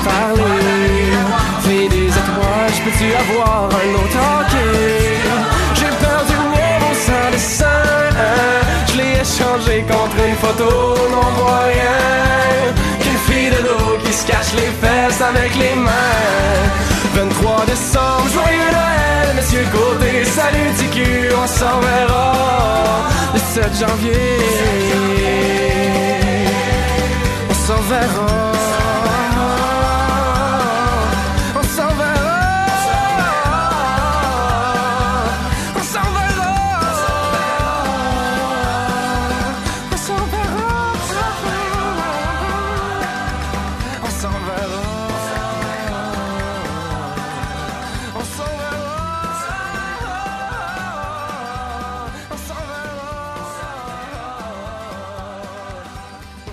parler. Fais des étoiles, je peux-tu avoir un autre hockey? J'ai perdu au sein de sang. Je l'ai échangé contre une photo, n'en voit rien. Qu'une fille de l'eau qui se cache les fesses avec les mains. 23 décembre, joyeux Noël, Monsieur Côté, salut TQ, on s'en verra le 7 janvier. On s'en verra.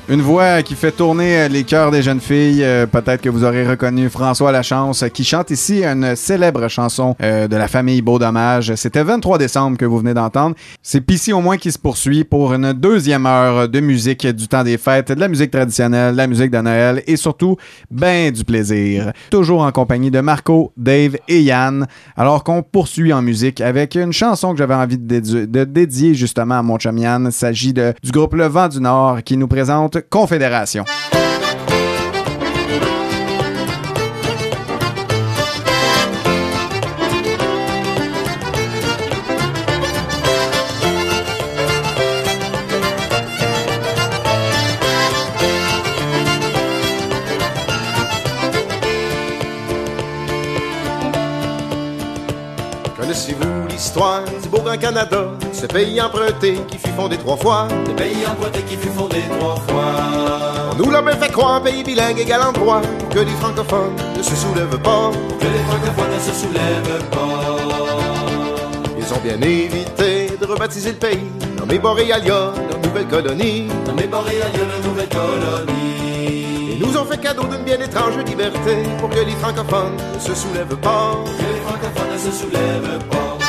Une voix qui fait tourner les cœurs des jeunes filles. Euh, Peut-être que vous aurez reconnu François Lachance qui chante ici une célèbre chanson euh, de la famille Beau Dommage. C'était 23 décembre que vous venez d'entendre. C'est Pissy au moins qui se poursuit pour une deuxième heure de musique du temps des fêtes, de la musique traditionnelle, de la musique de Noël et surtout ben du plaisir. Toujours en compagnie de Marco, Dave et Yann. Alors qu'on poursuit en musique avec une chanson que j'avais envie de, dédier justement à mon chum Yann. Il s'agit du groupe Le Vent du Nord qui nous présente Confédération. L'histoire du beau grand Canada, ce pays emprunté qui fut fondé trois fois? Le pays emprunté qui fut fondé trois fois. On nous l'a bien fait croire, pays bilingue égal en droit, pour que les francophones ne se soulèvent pas. Que les francophones ne se soulèvent pas. Ils ont bien évité de rebaptiser le pays, nommé Boréalia, leur nouvelle colonie. Nommé Boréalia, leur nouvelle colonie. Ils nous ont fait cadeau d'une bien étrange liberté, pour que les francophones ne se soulèvent pas. Que les francophones ne se soulèvent pas.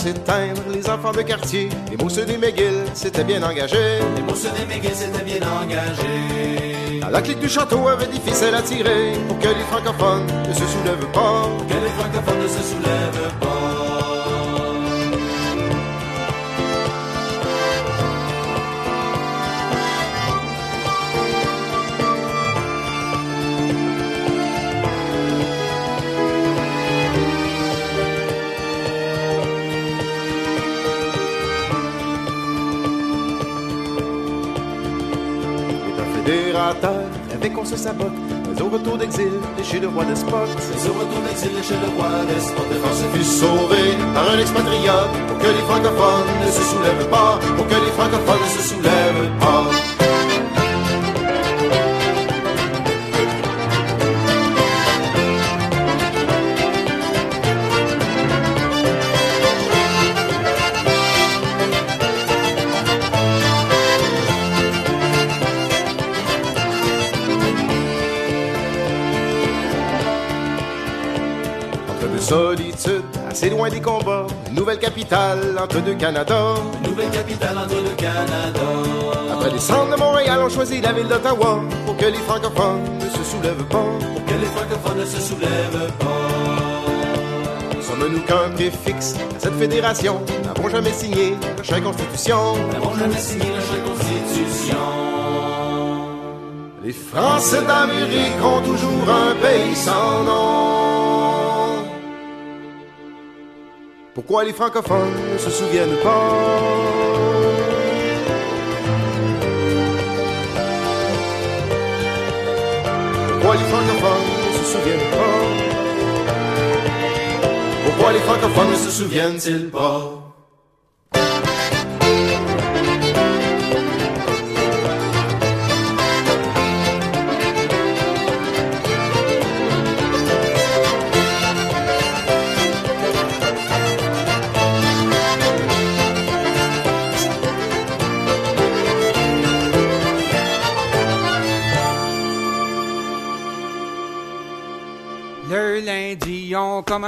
Voir s'éteindre les enfants de quartier, les mousseux des McGill s'étaient bien engagés. Les mousseux des McGill s'étaient bien engagés. À la clé du château avait des ficelles à tirer pour que les francophones ne se soulèvent pas. Que les francophones ne se soulèvent pas. Qu'on se sabote, mais au retour d'exil, de chez le roi despote. Mais au retour d'exil de chez le roi despote, La France fut sauvée par un expatriate pour que les francophones ne se soulèvent pas, pour que les francophones ne se soulèvent pas. Assez loin des combats. Nouvelle capitale entre deux Canada. Nouvelle capitale entre deux Canada. Après les centres de Montréal, on choisit la ville d'Ottawa pour que les francophones ne se soulèvent pas. Pour que les francophones ne se soulèvent pas. Sommes-nous qu'un préfixe à cette fédération N'avons jamais signé la chère constitution. N'avons jamais signé la chère constitution. Les Français d'Amérique ont toujours un pays sans nom. Pourquoi les francophones ne se souviennent pas? Pourquoi les francophones ne se souviennent pas? Pourquoi les francophones ne se souviennent-ils pas?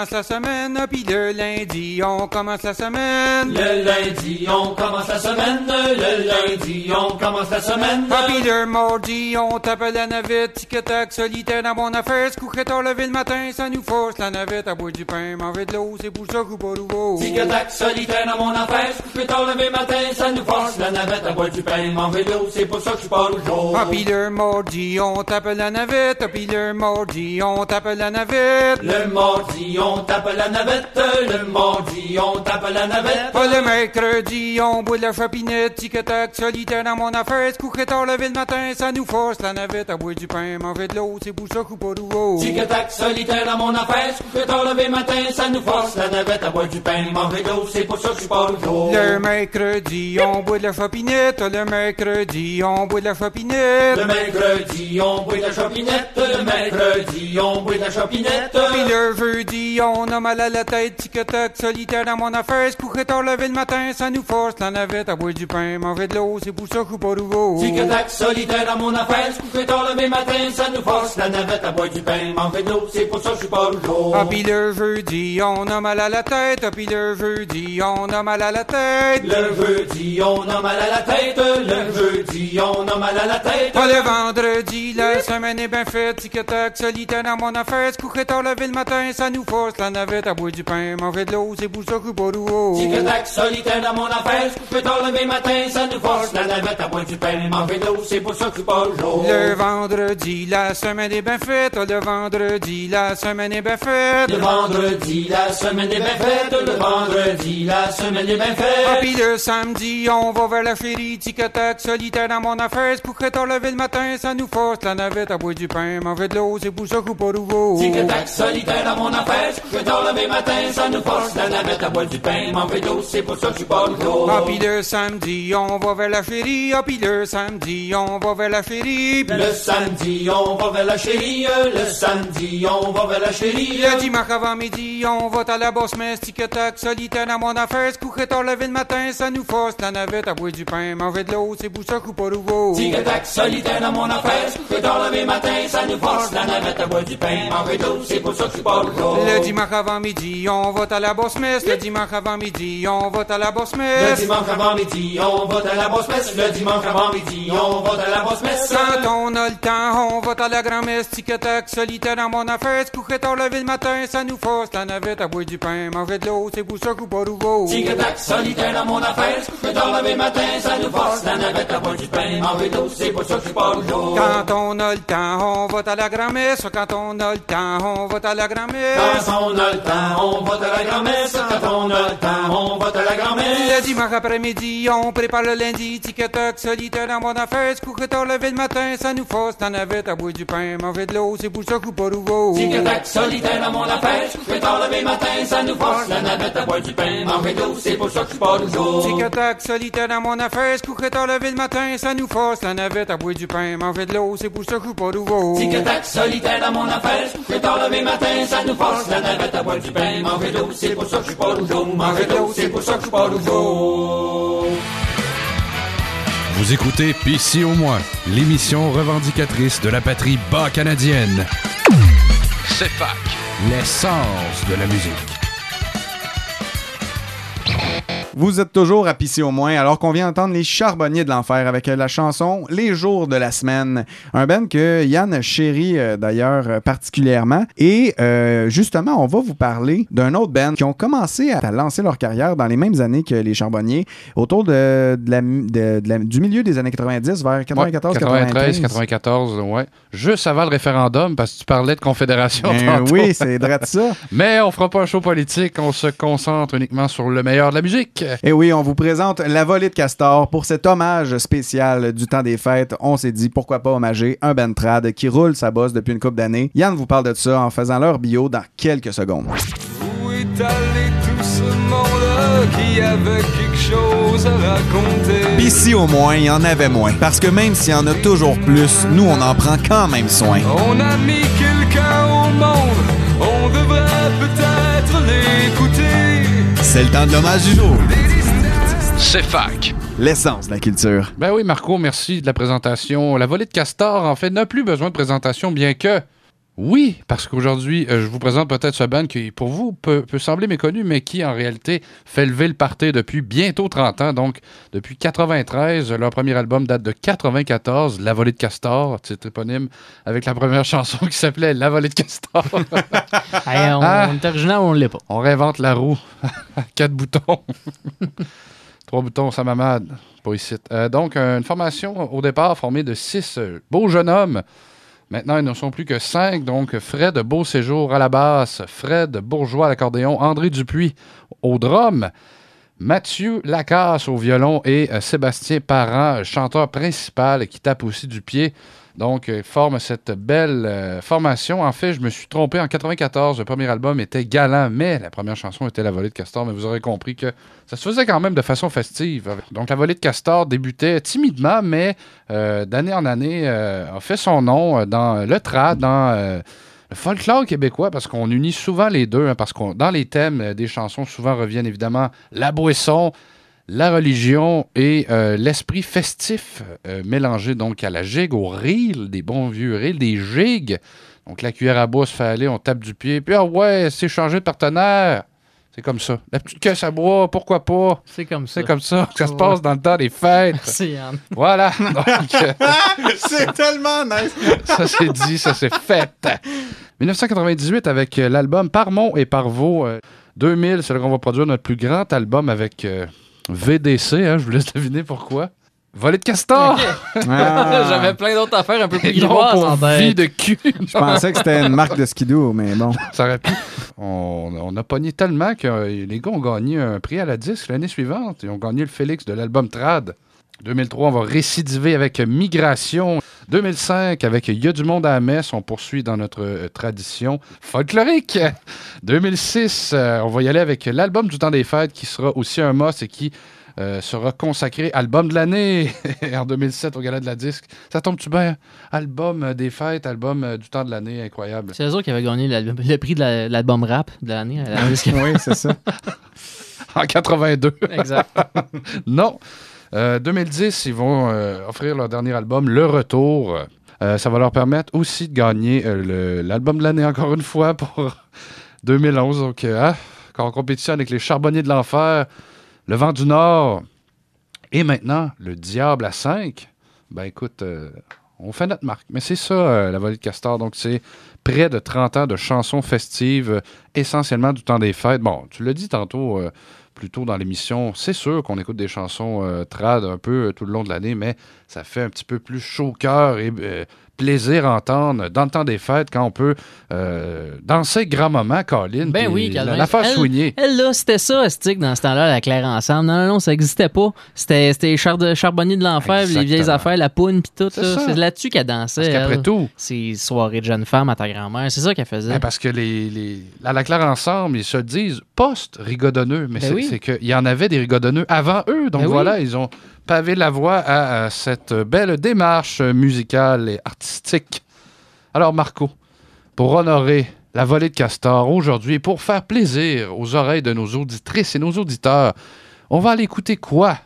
Commence la semaine, puis le lundi, on commence la semaine. Le lundi, on commence la semaine. Le lundi, on commence la semaine. Ah, puis le mardi, on tape la navette, tic-tac, solitaire dans mon affaire, coucherait tard levé le matin, ça nous force la navette à boire du pain, manger de l'eau, c'est pour ça qu'on pas nouveau. Tic-tac, solitaire dans mon affaire, je couche tard levé matin, ça nous force la navette à boire du pain, manger de l'eau, c'est pour ça que je au jour. Ah, puis le mardi, on tape la navette, ah, puis le mardi, on tape la navette. Le mardi, on tape la navette, le mardi, on tape la navette. Le mercredi, on boit de la chapinette, tic-tac, solitaire dans mon affaire, se coucherait tard le matin, ça nous force la navette à boire du pain, manger de l'eau, c'est pour ça qu'on pas nouveau. Tic-tac, solitaire dans mon affaire, je couche tard levé matin, ça nous force la navette à boire du pain, manger de l'eau, c'est pour ça que je suis pas au jour. Le mercredi, on boit de la chapinette, le mercredi, on boit de la chapinette. Le mercredi, on boit de la chopinette, le mercredi, on boit de la chopinette. Puis le jeudi, on a mal à la tête, tic-tac, solitaire dans mon affaire, se coucherait tard le matin, ça nous force la navette à boire du pain, manger de l'eau, c'est pour ça que je suis pas nouveau. Tic-tac, solitaire dans mon affaire, je couche tard levé matin, ça nous force la navette à boire du pain, manger de l'eau, c'est pour ça que je suis pas au jour. Ah, puis le jeudi, on a mal à la tête, ah, puis le jeudi, on a mal à la tête. Le jeudi, on a mal à la tête, le jeudi, on a mal à la tête. Ah, le vendredi, la semaine est bien faite, tic-tac, solitaire dans mon affaire, se coucherait tard le matin, ça nous force la navette à boire du pain, manger de l'eau, c'est pour ça que nouveau. Tic-tac, solitaire dans mon affaire, je couche tard levé matin, ça nous force la navette à boire du pain, manger de l'eau, c'est pour ça que je suis pas au jour. Le vendredi, la semaine est bien faite, ah, le vendredi, la semaine est bien faite. Le vendredi, la semaine est bien faite, le vendredi, la semaine est bien Ah, faite. puis le samedi, on va vers la féerie, tic-tac, solitaire dans mon affaire, se coucherait tard le matin, ça nous force la navette à boire du pain, manger de l'eau, c'est pour ça que nouveau. Tic-tac, solitaire dans mon affaire, je couche tard levé matin, ça nous force la navette à boire du pain, de l'eau, c'est pour ça que je suis pas. Ah, puis le samedi, on va vers la ah, puis le samedi, on va vers la féerie. Le samedi, on va vers la chérie, le samedi, on va vers la chérie. Le dimanche avant midi, on va à la bosse messe, tic-tac, solitaire dans mon affaire, se coucherait tard le matin, ça nous force la navette à boire du pain, manger de l'eau, c'est pour ça que pas nouveau. Tic-tac, solitaire dans mon affaire, je couche tard levé matin, ça nous force la navette à boire du pain, manger de l'eau, c'est pour ça que je suis pas. Le dimanche avant midi, on va à la bosse messe, le dimanche avant midi, on va à la bosse Le messe. dimanche avant midi, on va à la bosse messe. Le dimanche avant midi, on va à la bosse messe. Quand on a le temps, on va à la grand-messe, tic-tac, solitaire dans mon affaire, coucherait tard le matin, ça nous force la navette à boire du pain, manger de l'eau, c'est pour ça suis pas nouveau. Tic-tac, solitaire dans mon affaire, je couche tard levé matin, ça nous force la navette à boire du pain, manger de l'eau, c'est pour ça que je pas au jour. Quand on a le temps, on va à la grand-messe, quand on a le temps, on va à la grand-messe. Quand on a le temps, on va à la grand-messe. Quand on a le temps, on va à la grand-messe. Le dimanche après-midi, on prépare le lundi, tic-tac, solitaire dans mon affaire, tard levé le matin, ça nous force la navette à boire du pain, manger de l'eau, c'est pour ça suis pas nouveau. Tic-tac, solitaire dans mon affaire, tard levé matin, ça nous force la navette à boire du pain, manger de l'eau, c'est pour ça suis pas au jour. Tic-tac, solitaire dans mon affaire, tard levé le matin, ça nous force la navette à boire du pain, manger de l'eau, c'est pour ça suis pas nouveau. Tic-tac, solitaire dans mon affaire, tard levé matin, ça nous force camarade, à boire du pain, manger de l'eau, c'est pour ça que je suis pas rougeau. Manger de l'eau, c'est pour ça que je suis pas rougeau. Vous écoutez Puis au moins, l'émission revendicatrice de la patrie bas canadienne. C'est fac, l'essence de la musique. Vous êtes toujours à pisser au moins alors qu'on vient entendre les charbonniers de l'enfer avec euh, la chanson Les jours de la semaine. Un band que Yann chérit euh, d'ailleurs euh, particulièrement. Et euh, justement, on va vous parler d'un autre band qui ont commencé à lancer leur carrière dans les mêmes années que les charbonniers, autour de, de la- de- de la- du milieu des années 90 vers 94 93, 93. 94, ouais. Juste avant le référendum, parce que tu parlais de confédération. Ben oui, c'est vrai de ça. Mais on fera pas un show politique, on se concentre uniquement sur le meilleur de la musique. Et oui, on vous présente La volée de Castor pour cet hommage spécial du temps des fêtes. On s'est dit pourquoi pas hommager un Ben Trad qui roule sa bosse depuis une couple d'années. Yann vous parle de ça en faisant leur bio dans quelques secondes. Où est allé tout ce monde-là qui avait quelque chose à raconter? Pis si au moins, il y en avait moins. Parce que même s'il y en a toujours plus, nous, on en prend quand même soin. On a mis quelqu'un au monde, on devrait peut-être. C'est le temps de l'hommage du jour. C'est fac. L'essence de la culture. Ben oui, Marco, merci de la présentation. La volée de Castor, en fait, n'a plus besoin de présentation, bien que. Oui, parce qu'aujourd'hui, euh, je vous présente peut-être ce band qui, pour vous, peut, peut sembler méconnu, mais qui, en réalité, fait lever le party depuis bientôt 30 ans. Donc, depuis 93, leur premier album date de 94, La volée de Castor, titre éponyme, avec la première chanson qui s'appelait La volée de Castor. Hey, on, Ah. on est original ou on l'est pas? On réinvente la roue. Quatre boutons. Trois boutons, ça mamade. Pas ici. Euh, donc, euh, une formation au départ formée de six euh, beaux jeunes hommes. Maintenant, ils ne sont plus que cinq. Donc, Fred Beau Séjour à la basse, Fred Bourgeois à l'accordéon, André Dupuis au drum, Mathieu Lacasse au violon et euh, Sébastien Parent, chanteur principal qui tape aussi du pied. Donc, euh, forme cette belle euh, formation. En fait, je me suis trompé. En 94, le premier album était galant, mais la première chanson était La volée de Castor. Mais vous aurez compris que ça se faisait quand même de façon festive. Donc, La volée de Castor débutait timidement, mais euh, d'année en année euh, a fait son nom dans le trad, dans le folklore québécois, parce qu'on unit souvent les deux, hein, parce que dans les thèmes des chansons, souvent reviennent évidemment la boisson, la religion et euh, l'esprit festif euh, mélangé donc à la gigue, au reel, des bons vieux reels, des gigs. Donc la cuillère à bois se fait aller, on tape du pied, puis ah ouais, c'est changé de partenaire. C'est comme ça. La petite caisse à bois, pourquoi pas? C'est comme ça. C'est comme ça que ça se passe dans le temps des fêtes. Merci, Yann. Voilà. Euh, c'est tellement nice. ça c'est dit, ça c'est fait. 1998 avec euh, l'album Parmont et Parvaux. euh, 2000, c'est là qu'on va produire notre plus grand album avec euh, VDC. hein, je vous laisse deviner pourquoi. Volet de castor! Ah. J'avais plein d'autres affaires un peu plus grivoises en tête. vie de cul. Je pensais que c'était une marque de skidoo, mais bon. Ça aurait pu. On, on a pogné tellement que euh, les gars ont gagné un prix à la disque l'année suivante. Ils ont gagné le Félix de l'album Trad. 2003, on va récidiver avec Migration. 2005, avec Il y a du monde à la messe, on poursuit dans notre euh, tradition folklorique. 2006, euh, on va y aller avec l'album du temps des fêtes qui sera aussi un must et qui euh, sera consacré album de l'année en 2007 au Gala de la Disque. Ça tombe-tu bien? Album des fêtes, album du temps de l'année, incroyable. C'est eux autres qui avaient gagné le prix de la- l'album rap de l'année. à la disque. oui, c'est ça. en 82. Exact. non. Euh, 2010, ils vont euh, offrir leur dernier album, Le Retour. Euh, ça va leur permettre aussi de gagner euh, l'album de l'année encore une fois pour 2011. Donc, euh, hein, en compétition avec les Charbonniers de l'Enfer, Le Vent du Nord et maintenant Le Diable à 5. Ben écoute, euh, on fait notre marque. Mais c'est ça, euh, la volée de Castor. Donc, c'est près de 30 ans de chansons festives, euh, essentiellement du temps des fêtes. Bon, tu l'as dit tantôt, euh, plus tôt dans l'émission, c'est sûr qu'on écoute des chansons euh, trad un peu euh, tout le long de l'année, mais ça fait un petit peu plus chaud au cœur et euh, plaisir à entendre dans le temps des fêtes quand on peut euh, danser grand-maman, Colin. Ben oui, la, Calvin. la faire Elle- soigner. Elle, là, c'était ça, Stick, dans ce temps-là, la Claire ensemble. Non, non, non, ça n'existait pas. C'était c'était les char de charbonniers de l'enfer, les vieilles affaires, la poune, puis tout. C'est là. ça. C'est là-dessus qu'elle dansait. Parce qu'après tout- Ces soirées de jeunes femmes à ta grand-mère, c'est ça qu'elle faisait. Ben, parce que les, les, à la Claire Ensemble, ils se disent post-rigodonneux, mais Ben c'est oui. qu'il y en avait des rigodonneux avant eux. Donc Ben oui. voilà, ils ont pavé la voie à, à cette belle démarche musicale et artistique. Alors Marco, pour honorer la volée de Castor aujourd'hui, et pour faire plaisir aux oreilles de nos auditrices et nos auditeurs, on va aller écouter quoi,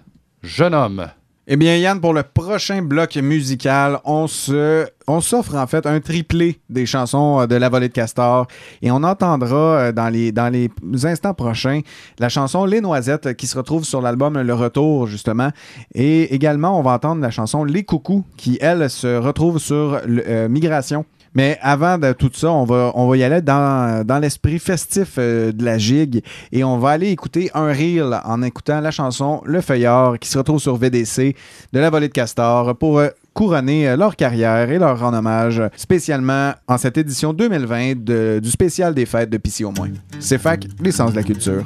jeune homme? Eh bien, Yann, pour le prochain bloc musical, on se, on s'offre en fait un triplé des chansons euh, de La Volée de Castor et on entendra euh, dans les, dans les instants prochains la chanson Les Noisettes qui se retrouve sur l'album Le Retour, justement. Et également, on va entendre la chanson Les Coucous qui, elle, se retrouve sur euh, Migration. Mais avant tout ça, on va, on va y aller dans, l'esprit festif euh, de la gigue et on va aller écouter un reel en écoutant la chanson Le Feuillard qui se retrouve sur VDC de la volée de Castor pour euh, couronner euh, leur carrière et leur rendre hommage spécialement en cette édition 2020 de- du spécial des fêtes de Pissy au moins. C'est fac, l'essence de la culture.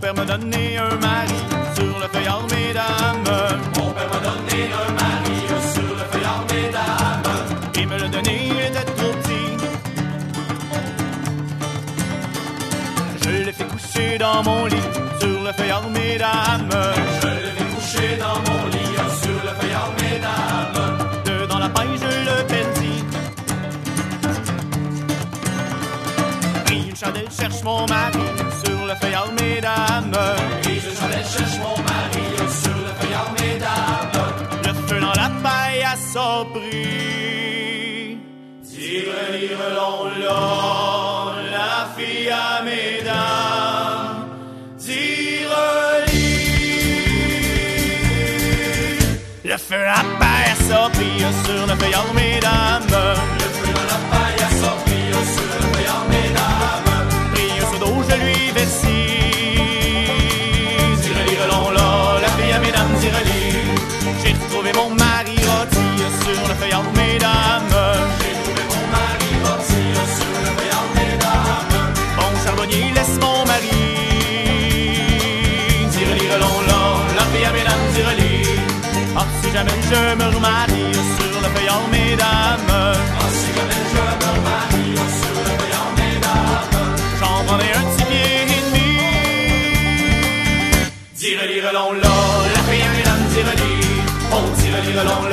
Père m'a donné un mari sur le feuillard, mesdames. Mon père m'a donné un mari sur le feuillard, mesdames. Il me l'a donné, était trop petit. Je l'ai fait coucher dans mon lit sur le feuillard, mesdames. Je l'ai fait coucher dans mon lit sur le feuillard, mesdames. Dedans la paille, je le perdis. Pris une chandelle, cherche mon mari le feuillard, mesdames. Une chandelle, cherche mon mari sur le feuillard, mesdames. Le feu dans la paille a sobri. Tire, lire, long, long, la fille à mesdames. Tire, Le feu dans la paille a sobri sur le feuillard, mesdames. Le feu dans la paille a Mon mari rôti sur le feuillard, mesdames. J'ai trouvé mon charbonnier, laisse mon mari. Là, la à mesdames. Ah, si jamais je me dire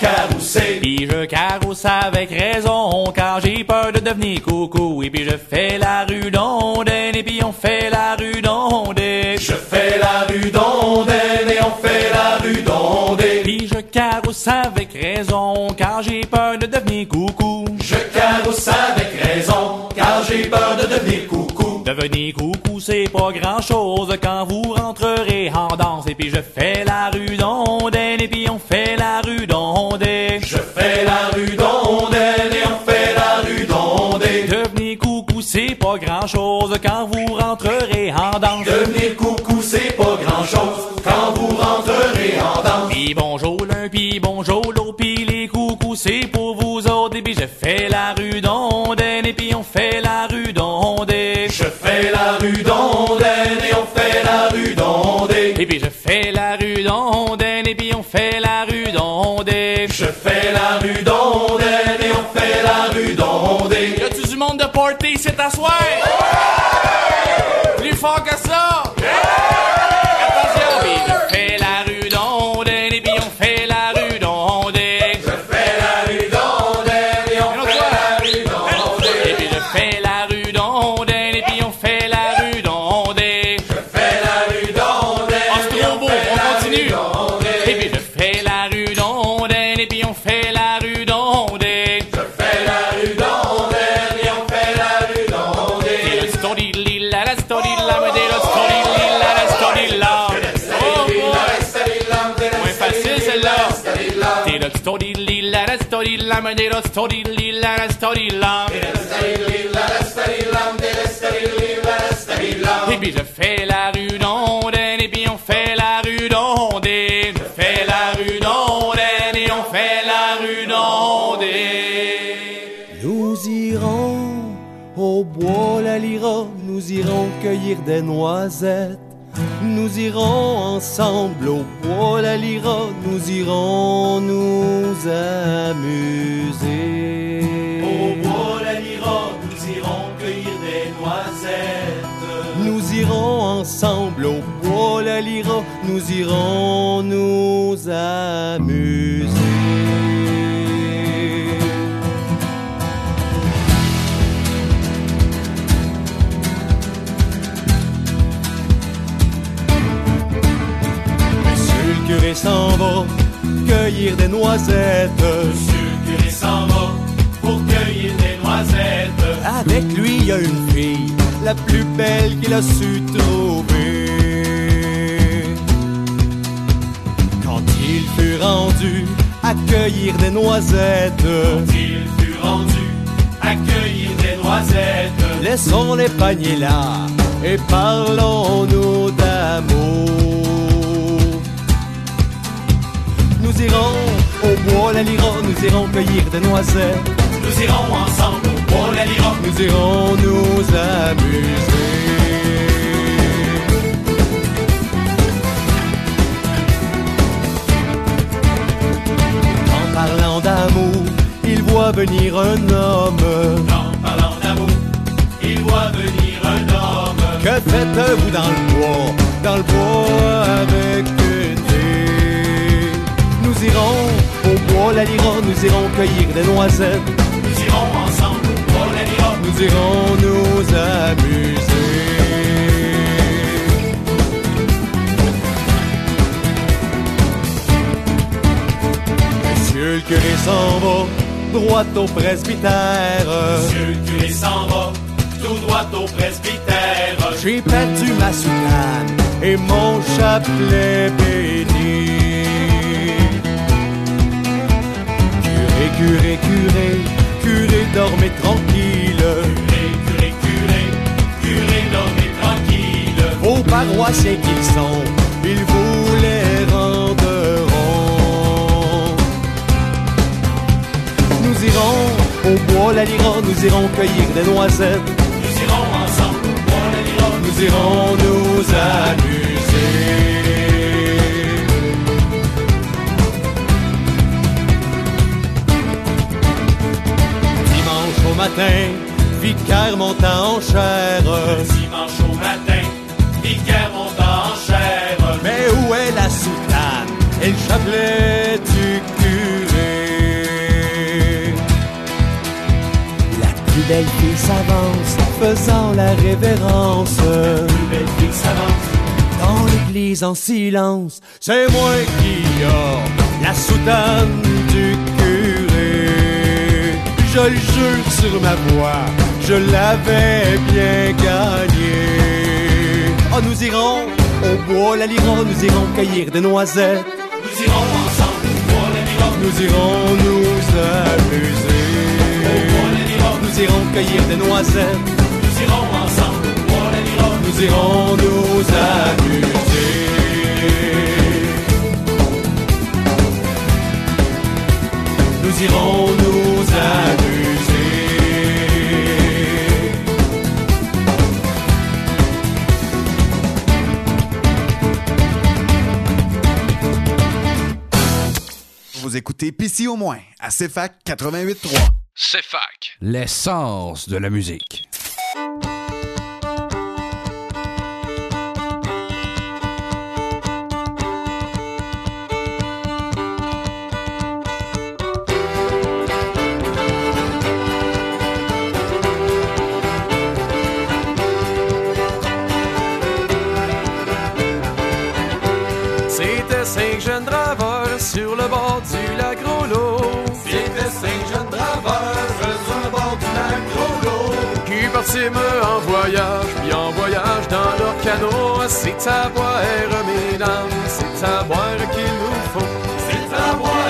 carousser. Puis je carousse avec raison, car j'ai peur de devenir coucou. Et puis je fais la rue d'ondaine, et puis on fait la rue d'ondaine. Je fais la rue d'ondaine, et on fait la rue d'ondaine. Puis je carousse avec raison, car j'ai peur de devenir coucou. Je carousse avec raison, car j'ai peur de devenir coucou. Devenir coucou, c'est pas grand chose quand vous rentrerez en danse. Et puis je fais la rue d'ondaine, pas grand chose quand vous rentrerez en danse. Devenir coucou, c'est pas grand chose quand vous rentrerez en danse. Puis bonjour l'un, puis bonjour l'autre, à soir? Plus fort que ça! La story la. Et puis je fais la rue d'ondaine, et puis on fait la rue d'ondaine. Je fais la rue d'ondaine, et on fait la rue d'ondaine. Nous irons au bois la lira, nous irons cueillir des noisettes. Nous irons ensemble au bois la lira, nous irons nous amuser. Au bois la lira, nous irons cueillir des noisettes. Nous irons ensemble au bois la lira, nous irons nous amuser. Curé s'en va cueillir des noisettes. Monsieur le curé s'en va pour cueillir des noisettes. Avec lui, il y a une fille, la plus belle qu'il a su trouver. Quand il fut rendu à cueillir des noisettes, Quand il fut rendu à cueillir des noisettes. laissons les paniers là et parlons-nous d'amour. Nous irons au bois la lira, nous irons cueillir des noisettes. Nous irons ensemble au bois la lira. Nous irons nous amuser. En parlant d'amour, il voit venir un homme. En parlant d'amour, il voit venir un homme. Que faites-vous dans le bois, dans le bois avec irons au bois la lira, nous irons cueillir des noisettes. Nous irons ensemble au bois la lira. Nous irons nous amuser. Monsieur le curé s'en va droit au presbytère. Monsieur le curé s'en va tout droit au presbytère. J'ai perdu ma soutane et mon chapelet béni. Curé, curé, curé, dormez tranquille. Curé, curé, curé, curé, dormez tranquille. Vos paroissiens qu'ils sont, ils vous les rendront. Nous irons au bois la lira, nous irons cueillir des noisettes. Nous irons ensemble au bois la lira. Nous irons nous amuser. matin, vicaire monta en chair. Le dimanche au matin, vicaire montant en chair. Mais où est la soutane et le chapelet du curé? La plus belle fille s'avance en faisant la révérence. La plus belle fille s'avance dans l'église en silence. C'est moi qui a la soutane du curé. Je le jure sur ma voix, je l'avais bien gagné. Oh, nous irons au bois, la lira, nous irons cueillir des noisettes. Nous irons ensemble au bois, la lira. Nous irons nous amuser. Au bois. Nous irons cueillir des noisettes. Nous irons ensemble au bois, la lira. Nous irons nous amuser. Nous irons nous amuser. Vous écoutez PC au moins à CFAC 88.3. CFAC. L'essence de la musique. C'était cinq jeunes draveurs sur le bord du lac Rollo. C'était cinq jeunes draveurs sur le bord du lac Rollo. Qui partiraient en voyage, puis en voyage dans leur canot. C'est à boire, mesdames, c'est à boire qu'il nous faut. C'est à boire,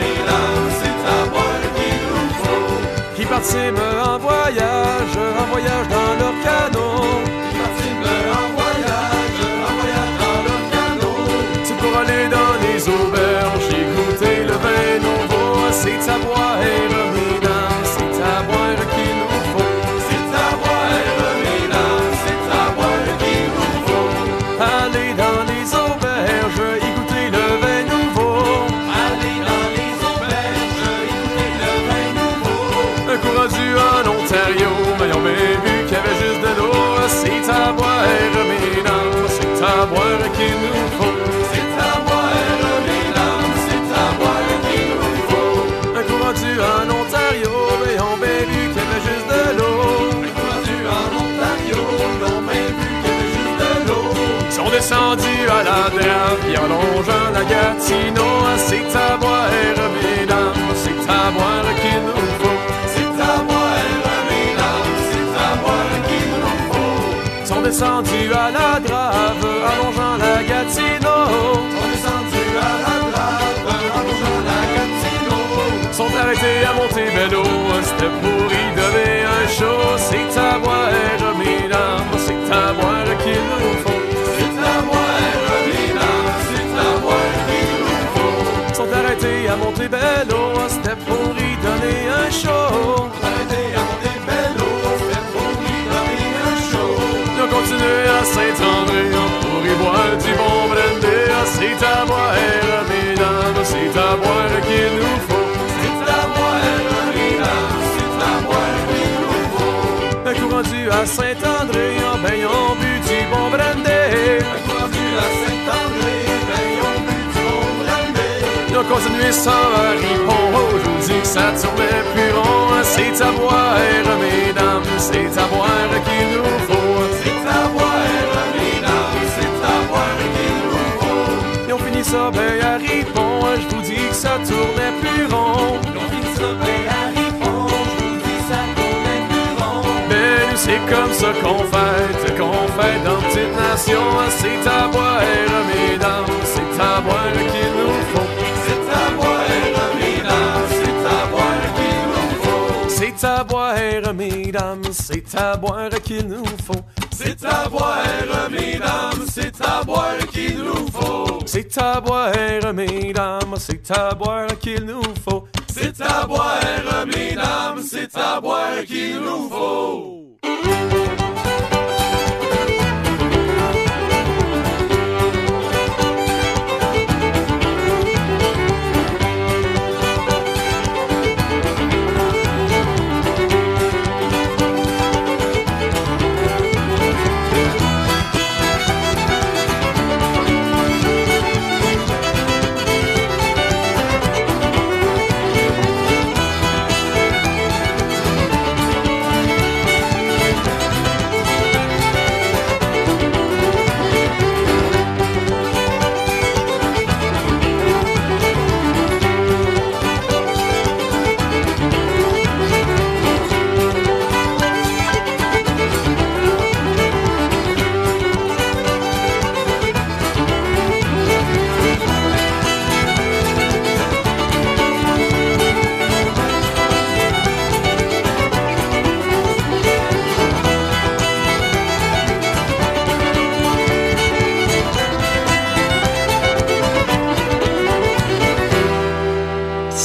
mesdames, c'est à boire qu'il nous faut. Qui partiraient en voyage, en voyage dans leur canot. C'est à en longeant la Gatineau. C'est à boire, mesdames, c'est à boire qu'il nous faut. C'est à boire, mesdames, c'est à boire qu'il nous faut. Sont descendus à la drave, allongeant la Gatineau. Sont descendus à la drave, allongeant la Gatineau. Sont arrêtés à Montebello, c'était pour y donner un show. C'est à boire, mesdames, à Montebello, c'était un show. Arrêtés à Montebello, c'était pour donner un show. Ils ont continué à Saint-André pour y boire du bon brandy. C'est à boire, mesdames, c'est à boire qu'il nous faut. C'est à boire, mesdames, c'est à boire qu'il nous faut. Un coup rendu à Saint-André, en ben ils ont bu du bon brandy. Continué sans ripon, je vous dis que ça tournait plus rond. C'est à boire, mesdames, c'est à boire qu'il nous faut. C'est à boire, mesdames, c'est à boire qu'il nous faut. Ils ont fini ça ben à ripon, je vous dis que ça tournait plus rond. Ils ont fini ça ben à ripon, je vous dis que ça tournait plus rond. Ben c'est comme ça qu'on fête, qu'on fête dans petite nation. C'est à boire, mesdames, c'est à boire qu'il nous faut. C'est à boire, mesdames, c'est à boire qu'il nous faut. C'est à boire, mesdames, c'est à boire qu'il nous faut. C'est à boire, mesdames, c'est à boire qu'il nous faut. C'est à boire, mesdames, c'est à boire qu'il nous faut.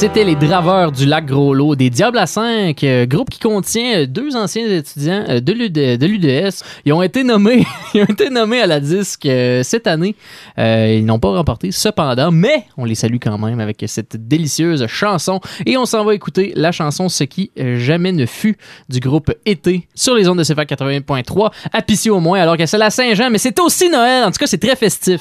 C'était les Draveurs du Lac Gros-Lot des Diables à 5, euh, groupe qui contient euh, deux anciens étudiants euh, de l'UD de l'UDS. Ils ont été nommés, ils ont été nommés à la disque cette année. Ils n'ont pas remporté cependant, mais on les salue quand même avec cette délicieuse chanson. Et on s'en va écouter la chanson Ce qui jamais ne fut du groupe Été sur les ondes de CFA 80.3 à Pissy au moins, alors que c'est la Saint-Jean, mais c'est aussi Noël. En tout cas, c'est très festif.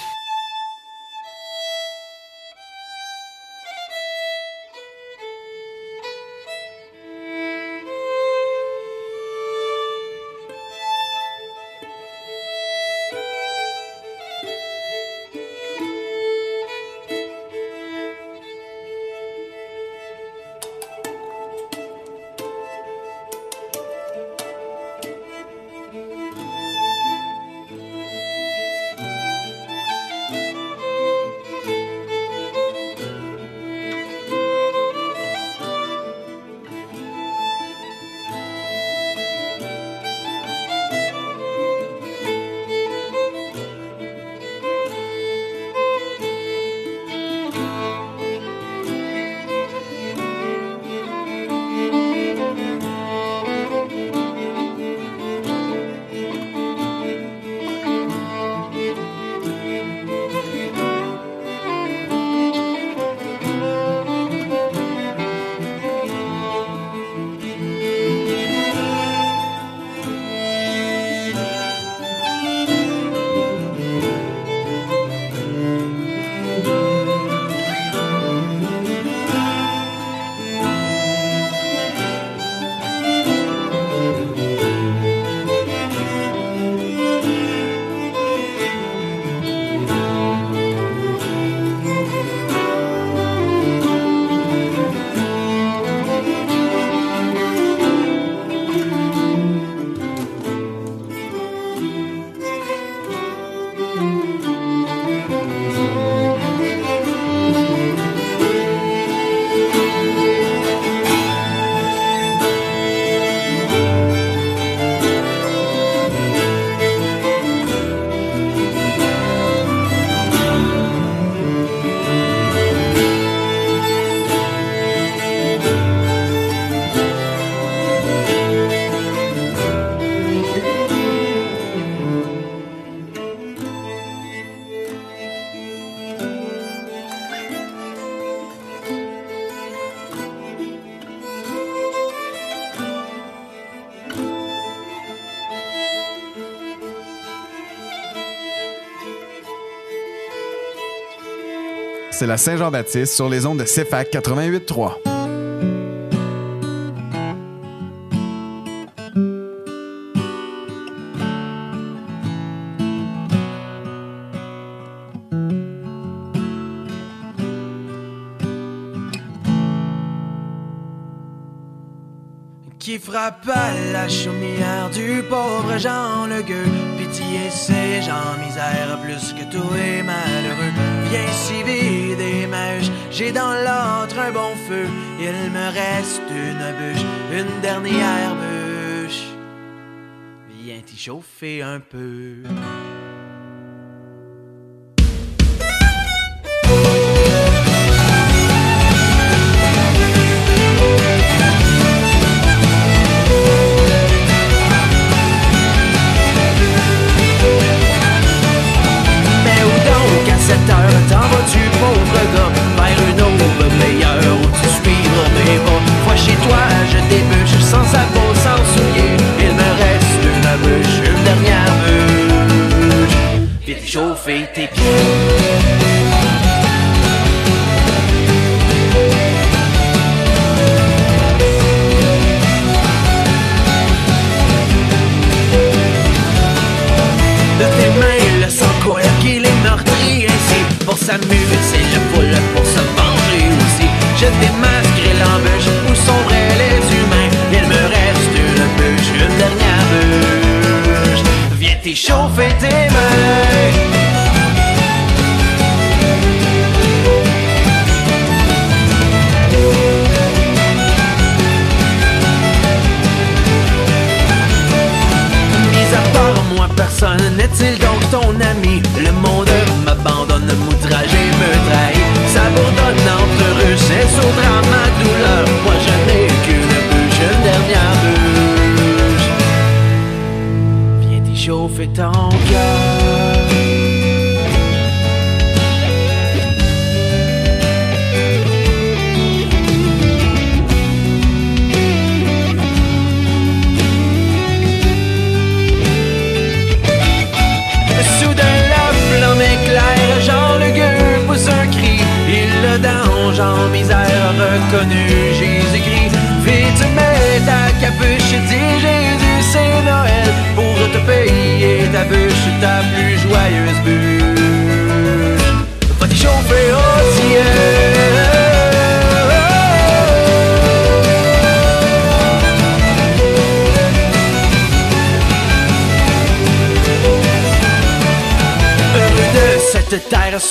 C'est la Saint-Jean-Baptiste sur les ondes de CFAC 88.3. Qui frappe à la chaumière du pauvre Jean le gueux. Pitié, c'est Jean misère plus que tout j'ai dans l'autre un bon feu. Il me reste une bûche, une dernière bûche. Viens t'y chauffer un peu.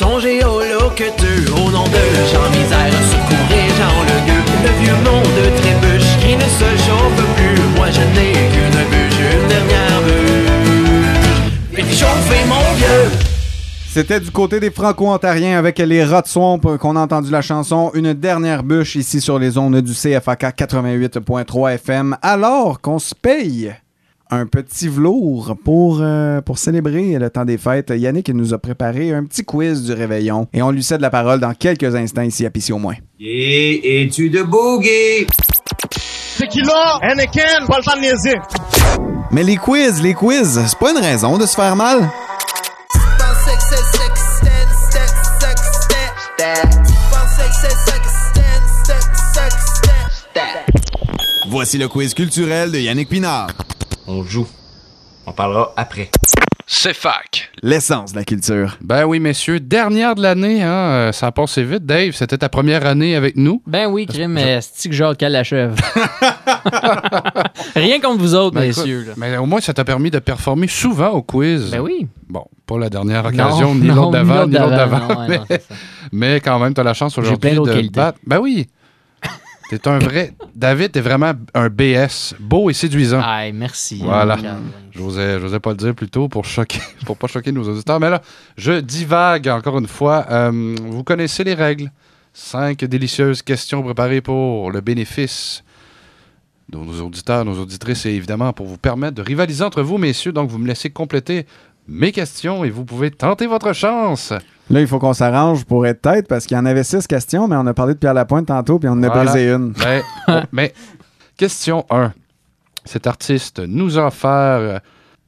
Songez au loqueteux, au nom de Jean Misère, secourez Jean le gueux, le vieux monde trébuche qui ne se chauffe plus. Moi je n'ai qu'une bûche, une dernière bûche. Et chauffez mon vieux. C'était du côté des Franco-Ontariens avec les Rot Swamp qu'on a entendu la chanson Une dernière bûche ici sur les ondes du CFAK 88.3 FM alors qu'on se paye un petit velours pour, euh, pour célébrer le temps des fêtes. Yannick nous a préparé un petit quiz du réveillon et on lui cède la parole dans quelques instants ici à Pissi au moins. Et es-tu de boogie? Tequila, Anakin, pas le temps de niaiser. Mais les quiz, les quiz, c'est pas une raison de se faire mal. Voici le quiz culturel de Yannick Pinard. On joue. On parlera après. C'est fac. L'essence de la culture. Ben oui, messieurs, dernière de l'année, hein, euh, ça a passé vite. Dave, c'était ta première année avec nous. Ben oui, crime, mais c'est que genre qu'elle l'achève. Rien contre vous autres, Ben, messieurs. écoute, mais au moins, ça t'a permis de performer souvent au quiz. Ben oui. Bon, pas la dernière Non, occasion, ni l'autre d'avant, ni l'autre d'avant, ouais, mais, quand même, tu as la chance aujourd'hui de qualités. battre. Ben oui. T'es un vrai. David, t'es vraiment un BS. Beau et séduisant. Aïe, merci. Voilà. J'osais, j'osais pas le dire plus tôt pour choquer, pour pas choquer nos auditeurs. Mais là, je divague encore une fois. Euh, vous connaissez les règles. Cinq délicieuses questions préparées pour le bénéfice de nos auditeurs, nos auditrices et évidemment pour vous permettre de rivaliser entre vous, messieurs. Donc, vous me laissez compléter mes questions et vous pouvez tenter votre chance. Là, il faut qu'on s'arrange pour être tête parce qu'il y en avait six questions, mais on a parlé de Pierre Lapointe tantôt puis on en a Voilà. brisé une. Ben, bon, mais, question 1. Cet artiste nous a offert euh,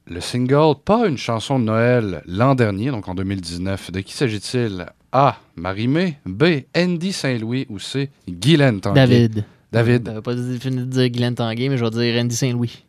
le single Pas une chanson de Noël l'an dernier, donc en 2019. De qui s'agit-il? A. Marie-Mé. B. Andy Saint-Louis. Ou C. Guylaine Tanguay? David. David. J'avais pas fini de dire Guylaine Tanguay, mais je vais dire Andy Saint-Louis.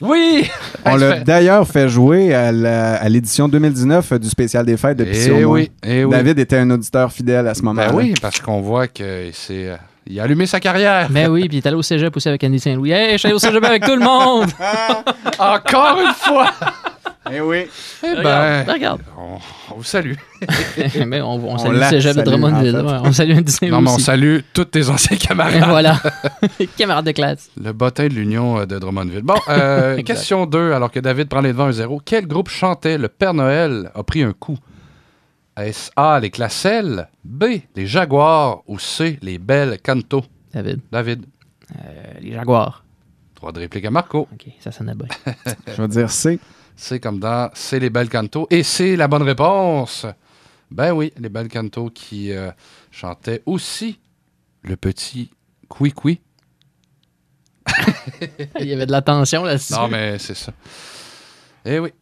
Oui! On l'a d'ailleurs fait jouer à la- à l'édition 2019 du spécial des fêtes de Eh Pissi au moins. oui, eh oui. David était un auditeur fidèle à ce moment-là. Ben oui, parce qu'on voit qu'il s'est, euh, il a allumé sa carrière. Ben oui, puis il est allé au cégep aussi avec Andy Saint-Louis. Hey, je suis allé au cégep avec tout le monde! Encore une fois! Eh oui. Eh Regarde, ben, regarde. On, on vous salue. mais on, on On salue le cégep de Drummondville. en fait. ouais, on salue Andy Saint-Louis Non, mais on salue tous tes anciens camarades. voilà. Camarades de classe. Le bottin de l'Union euh, de Drummondville. Bon, euh, question 2, alors que David prend les devants 1-0. Quel groupe chantait Le Père Noël a pris un coup? Est-ce A, les Classelles, B, les Jaguars ou C, les Belles Canto? David. David. Euh, les Jaguars. Droit de réplique à Marco. OK, ça sonnait bien. Je vais dire C. C'est comme dans C'est les Belles Canto. Et c'est la bonne réponse. Ben oui, les Belles Canto qui euh, chantaient aussi le petit Qui-Qui. Il y avait de la tension là-dessus. Non, mais c'est ça. Eh oui.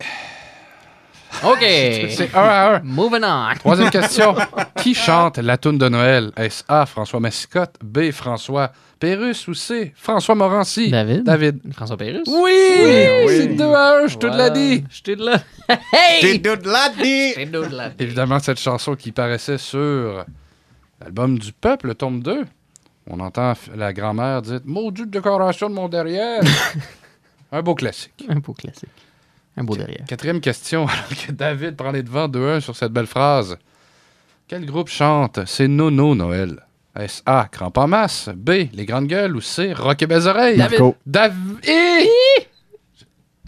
OK. C'est un à un. Moving on. Troisième question. Qui chante la toune de Noël? Est-ce A. François Massicotte, B. François Pérus ou C. François Morancy? David. David. François Pérus. Oui! C'est 2 à 1, je te l'ai dit. Je te l'ai Hey! Dit. Évidemment, cette chanson qui paraissait sur l'album du Peuple, le tome 2. On entend la grand-mère dire Maudite décoration de mon derrière. Un beau classique. Un beau classique. Un beau derrière. Quatrième question, alors que David prend les devants 2-1 sur cette belle phrase. Quel groupe chante C'est Nono Noël? Est-ce A. Cramp en masse B. Les grandes gueules ou C. Rock et belles oreilles David. Marco. David. Et...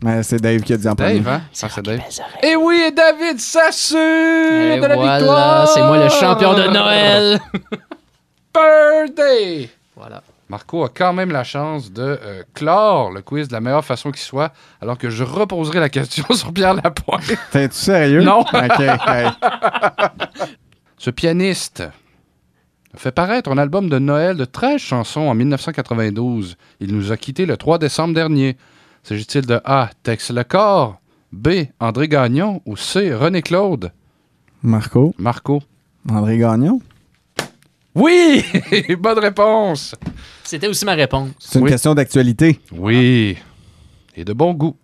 Mais c'est Dave qui a dit en premier. Dave, hein? Ah, c'est Dave. Et oui, et David s'assure Et de la voilà, victoire c'est moi le champion de Noël. Birthday Voilà. Marco a quand même la chance de euh, clore le quiz de la meilleure façon qui soit, alors que je reposerai la question sur Pierre Lapointe. T'es-tu sérieux? Non. OK. Ce pianiste fait paraître un album de Noël de 13 chansons en 1992. Il nous a quittés le 3 décembre dernier. S'agit-il de A. Tex Lecor, B. André Gagnon ou C. René Claude? Marco. Marco. André Gagnon. Oui! Bonne réponse! C'était aussi ma réponse. C'est une Oui. question d'actualité. Oui. Et de bon goût.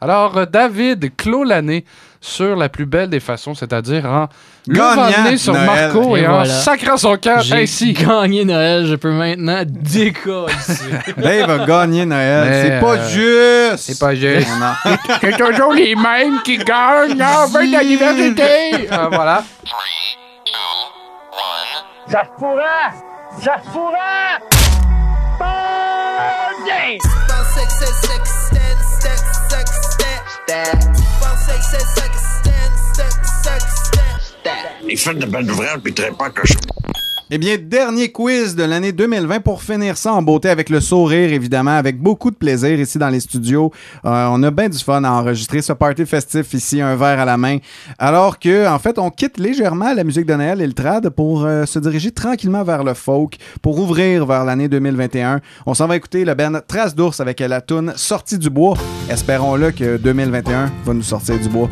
Alors, euh, David clôt l'année sur la plus belle des façons, c'est-à-dire en Gagnant sur Noël. Marco et, Et en voilà. sacrant son cœur ainsi. gagné Noël, je peux maintenant décoller. Dave a gagné Noël. Mais, C'est pas euh, juste. C'est pas juste. C'est toujours les mêmes qui gagnent. Ah, ben la diversité. Voilà. Ça se pourrait! Ça se pourrait! Bon Il fait de puis très pas que je... Eh bien, dernier quiz de l'année 2020 pour finir ça en beauté avec le sourire, évidemment, avec beaucoup de plaisir ici dans les studios. Euh, on a bien du fun à enregistrer ce party festif ici, un verre à la main. Alors que, en fait, on quitte légèrement la musique de Noël et trad pour euh, se diriger tranquillement vers le folk, pour ouvrir vers l'année 2021. On s'en va écouter le band Trace d'ours avec la tune Sortie du bois. Espérons-le que 2021 va nous sortir du bois.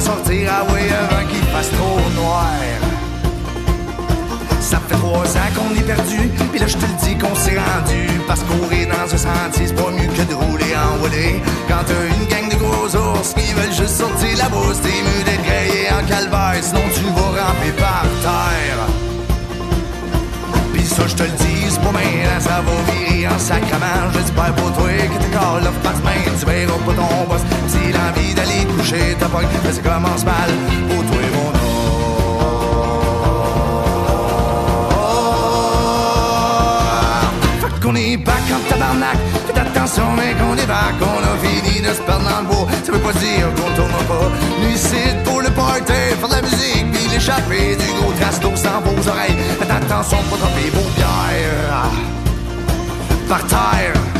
S'en sortir, ah ouais, avant qu'il fasse trop noir. Ça fait trois ans qu'on est perdu, pis là je te le dis qu'on s'est rendu. Parce qu'ourir dans un sentier, c'est pas mieux que de rouler en wallé. Quand une gang de gros ours qui veulent juste sortir la bourse, t'es mieux d'être grillé en calvaire, sinon tu ça je te le dis, c'est maintenant, ça va virer en sacrement. Je dis pas pour toi que t'es call off par semaine, tu verras pas ton boss. Si l'envie d'aller coucher, t'as pas mais ça commence mal. Pour toi mon Fait qu'on est back en tabarnak. Faites attention mec on est back On a fini de se perdre dans le beau Ça veut pas dire qu'on tourne pas. Nous ici pour party Faire de la musique puis l'échapper Du gros trasto dans vos oreilles. Faites attention pour tromper vos bières Par terre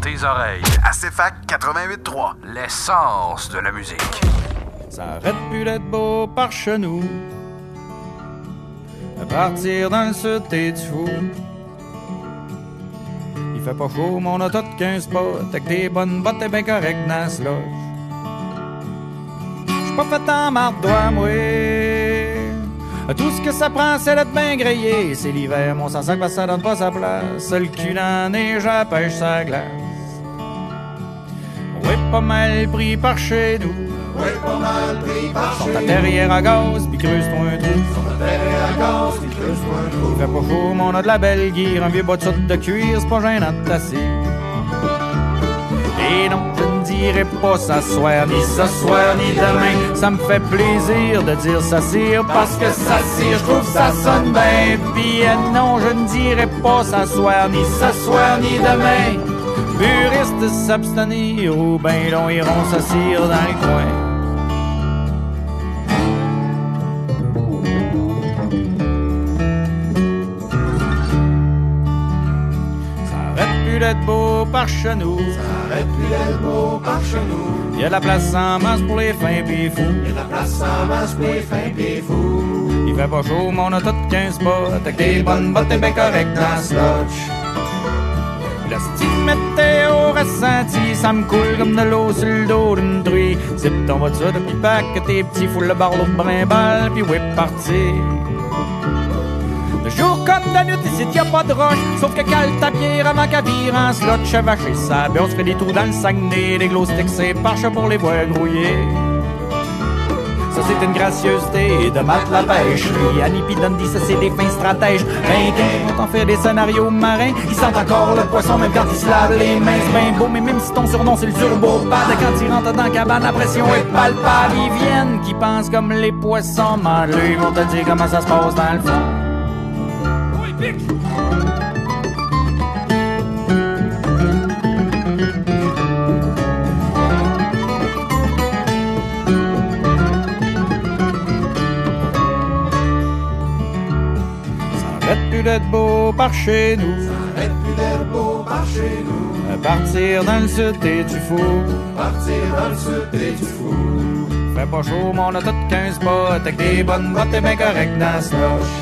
tes oreilles. À CFAC 88.3, l'essence de la musique. Ça arrête plus d'être beau par chez nous. À partir dans le sud, t'es du fou. Il fait pas chaud, mon auto de 15 spots. Avec tes bonnes bottes, t'es bien correct dans ce loge. J'suis pas fait en mardois, moi. Tout ce que ça prend, c'est d'être bien grillé. C'est l'hiver, mon sang sac, ça donne pas sa place. Le cul dans la neige, à pêche sa glace. Pas mal pris par chez nous. Oui, pas mal pris par Sors chez ta nous. derrière à gaz, puis creuse-toi un trou. Sors ta derrière à gaz, puis creuse-toi un trou. Fait pas chaud, mais on a de la belle gear, un vieux bas de cuir, c'est pas gênant de tasser. Et non, je ne dirai pas s'asseoir, ni ce soir, ni demain. Ça me fait plaisir de dire ça cire, parce que ça cire, je trouve ça sonne bien. Puis euh, non, je ne dirai pas s'asseoir, ni s'asseoir, ni demain. Puristes s'abstenir, ou ben l'on iront s'assire dans le coin. D'être beau par chez nous. Ça arrête plus d'être beau par chez nous. Y a de la place en masse pour les fins pis fous. Y a de la place en masse pour les fins pis fous. Il fait pas chaud, mais on a toutes 15 bottes. Avec des bonnes bottes et ben correct dans ce lodge. La météo ressenti, ça me coule comme de l'eau sur le dos d'une truie. Zip ton voiture depuis pack que tes petits fous le barreau de brimballe, puis ouais, parti. De jour comme de nuit, ici y a pas de roche, sauf que cale ta bière avant qu'à vire en slot, chevaché ça. Ben on se fait des trous dans le Saguenay, des glow sticks c'est parche pour les voir grouiller. Ça c'est une gracieuseté de Matt la pêcherie. Annie pis Dundee, ça c'est des fins stratèges. Ben quand on fait des scénarios marins, ils sentent encore le poisson même quand ils se lavent les mains. C'est ben beau, mais même si ton surnom c'est le turbo pad, quand ils rentrent dans la cabane, la pression est palpable. Ils viennent qui pensent comme les poissons, eux, ils vont te dire comment ça se passe dans le fond. Plus d'être beau par chez nous. Ça arrête plus d'être beau par chez nous. À partir dans le sud, t'es du fou. Partir dans le sud, t'es du fou. Fait pas chaud, mais on a toutes 15 bottes. Avec des bonnes bottes, t'es bien correct dans ce loche.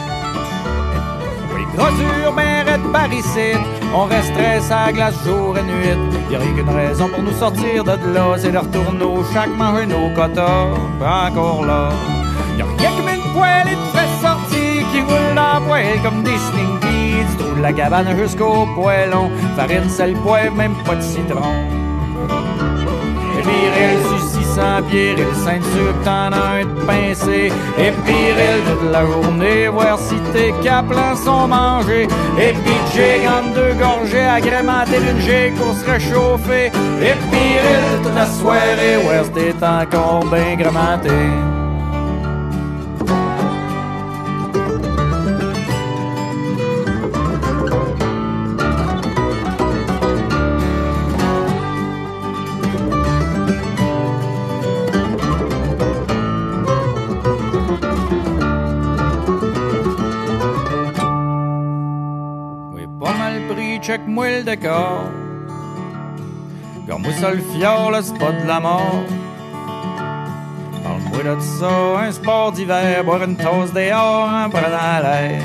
Oui, gros dur, ben raide par ici. On resterait sa glace jour et nuit. Y'a rien qu'une raison pour nous sortir de là. C'est de retourner au chaque manger nos quotas. Pas encore là. Y'a rien que une poêle et roulent dans poêle comme des slinkies. Du trou de la cabane jusqu'au poêlon. Farine, sel, poivre, même pas de citron. Et viril sur 600 pieds, le ceinture que t'en as un de pincé. Et piril toute la journée, voir si tes caplans sont mangés. Et puis j'ai entre deux gorgées agrémentées d'une G qu'on se réchauffer. Et piril toute la soirée, si t'es encore bien grémenté. Check-moi le décor. Comme moi ça le pas de la mort. Parle-moi de ça, un sport d'hiver, boire une tasse dehors en prenant l'air.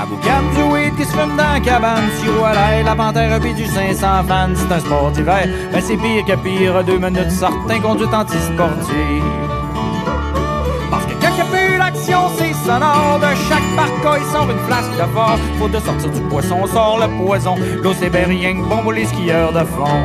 À boucan du weed qui se fume dans la cabane, sirop à l'ail, la panthère pis du 500 fans, c'est un sport d'hiver. Ben c'est pire que pire, deux minutes certains conduite anti-sportive. C'est sonore. De chaque barca, il sort une flasque de fort. Faut de sortir du poisson, on sort le poison. L'eau, c'est ben rien que bon pour les skieurs de fond.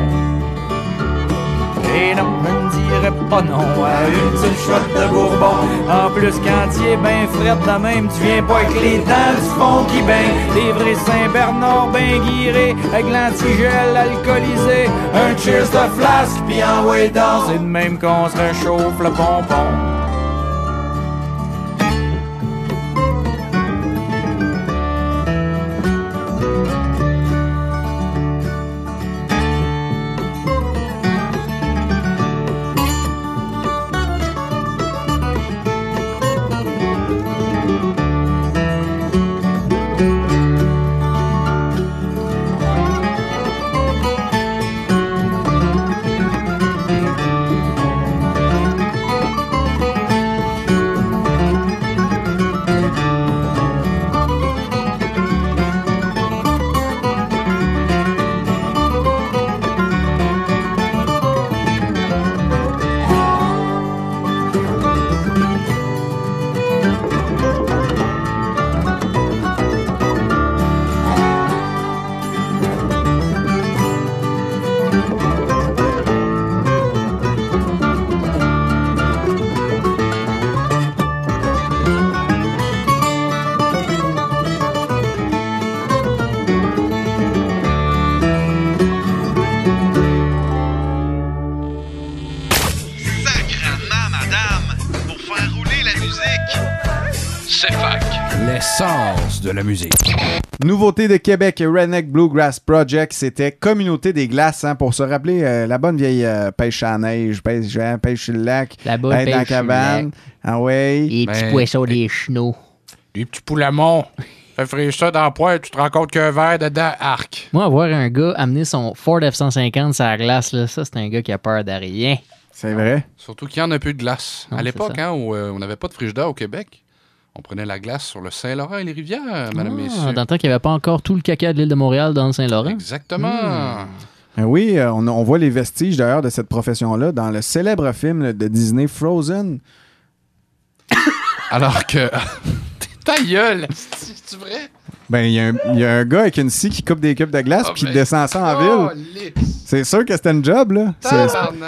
Et non, je ne dirais pas non à une petite shot de bourbon. En plus, quand tu es ben frette de même, tu viens pas avec les dents du fond qui baigne. Des vrais Saint-Bernard ben guirés, avec l'antigel alcoolisé. Un cheers de flasque, puis en way down. C'est de même qu'on se réchauffe le pompon. L'essence de la musique. Nouveauté de Québec, Redneck Bluegrass Project, c'était Communauté des glaces, hein, pour se rappeler euh, la bonne vieille euh, pêche à la neige, pêche, hein, pêche sur le lac, La bonne être dans la pêche le cabane. Ah ouais. Les petits poissons, des chenaux. Les petits poulamons. Fais ça dans la poêle, tu te rends compte qu'un verre dedans, arc. Moi, voir un gars amener son Ford F-150 sur la glace, là, ça, c'est un gars qui a peur de rien. C'est vrai. Surtout qu'il y en a plus de glace. Non, à l'époque, hein, où euh, on n'avait pas de frigidaire au Québec, on prenait la glace sur le Saint-Laurent et les rivières, madame, Ah, messieurs. dans le temps qu'il n'y avait pas encore tout le caca de l'île de Montréal dans le Saint-Laurent. Exactement. Hmm. Ben oui, euh, on, on voit les vestiges d'ailleurs de cette profession-là dans le célèbre film de Disney Frozen. Alors que. Ta gueule! C'est vrai? Ben, il y, a un- il y a un gars avec une scie qui coupe des cubes de glace Ah, puis qui ben, descend ça en ville. calisse. C'est sûr que c'était une job, là.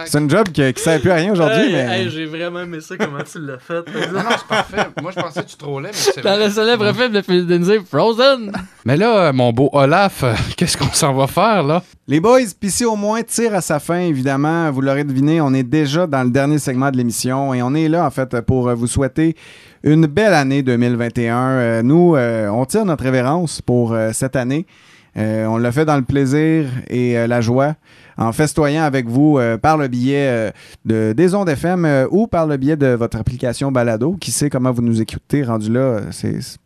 C'est une job qui, qui sert plus à rien aujourd'hui, mais. j'ai vraiment aimé ça, comment tu l'as fait. Non, non, c'est parfait. Moi, je pensais que tu trollais, mais c'est Dans vrai. le célèbre film de Frozen. Mais là, mon beau Olaf, qu'est-ce qu'on s'en va faire, là? Les boys, PC au moins tire à sa fin, évidemment. Vous l'aurez deviné, on est déjà dans le dernier segment de l'émission et on est là, en fait, pour vous souhaiter une belle année 2021. Euh, nous, euh, on tire notre révérence pour euh, cette année. On l'a fait dans le plaisir et la joie, en festoyant avec vous par le biais de, des ondes FM ou par le biais de votre application Balado. Qui sait comment vous nous écoutez, rendu là, c'est...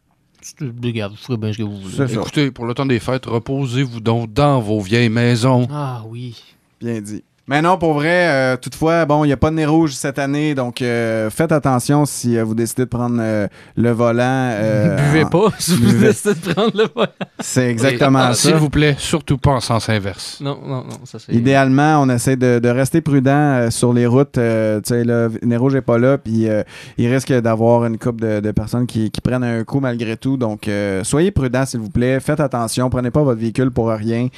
Regarde, vous ferez bien ce que vous voulez. Écoutez, pour le temps des fêtes, reposez-vous donc dans vos vieilles maisons. Ah oui. Bien dit. Mais non, pour vrai, euh, toutefois, bon, il n'y a pas de nez rouge cette année, donc euh, faites attention si euh, vous décidez de prendre euh, le volant. euh, Buvez en- pas si vous buvez- décidez de prendre le volant. C'est exactement ça. S'il vous plaît, surtout pas en sens inverse. Non, non, non, ça c'est. Idéalement, on essaie de, de rester prudent euh, sur les routes. euh, tu sais, le nez rouge n'est pas là, puis euh, il risque d'avoir une couple de, de personnes qui, qui prennent un coup malgré tout. Donc, euh, soyez prudents, s'il vous plaît. Faites attention. Prenez pas votre véhicule pour rien.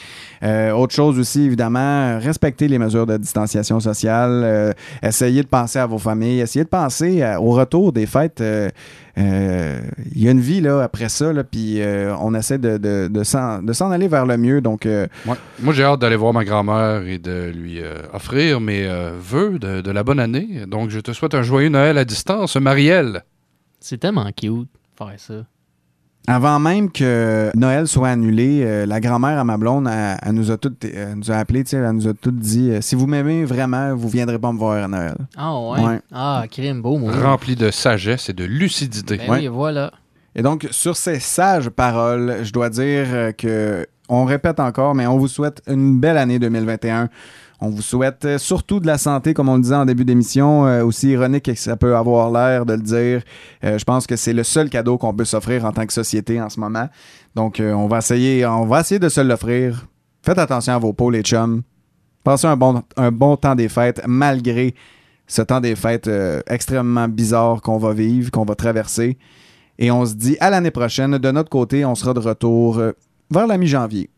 Euh, autre chose aussi, évidemment, respectez les mesures de distanciation sociale. euh, essayez de penser à vos familles. Essayez de penser à- au retour des fêtes. euh, euh, Il y a une vie là, après ça, là, puis euh, on essaie de, de, de s'en de s'en aller vers le mieux. Donc, euh, Moi, moi, j'ai hâte d'aller voir ma grand-mère et de lui euh, offrir mes euh, vœux de, de la bonne année. Donc, je te souhaite un joyeux Noël à distance, Marielle. C'est tellement cute faire ça. Avant même que Noël soit annulé, euh, la grand-mère à ma blonde, elle, elle nous a toutes, elle nous a appelé, tu sais, elle nous a toutes dit euh, si vous m'aimez vraiment, vous viendrez pas me voir à Noël. Ah ouais? Ouais. Ah, crime beau, moi. Rempli de sagesse et de lucidité. Ben oui, voilà. Et donc, sur ces sages paroles, je dois dire euh, que on répète encore, mais on vous souhaite une belle année 2021. On vous souhaite euh, surtout de la santé, comme on le disait en début d'émission, euh, aussi ironique que ça peut avoir l'air de le dire. Euh, je pense que c'est le seul cadeau qu'on peut s'offrir en tant que société en ce moment. Donc, on va essayer, on va essayer de se l'offrir. Faites attention à vos peaux, les chums. Passez un bon, un bon temps des fêtes, malgré ce temps des fêtes extrêmement bizarre qu'on va vivre, qu'on va traverser. Et on se dit à l'année prochaine. De notre côté, on sera de retour vers la mi-janvier.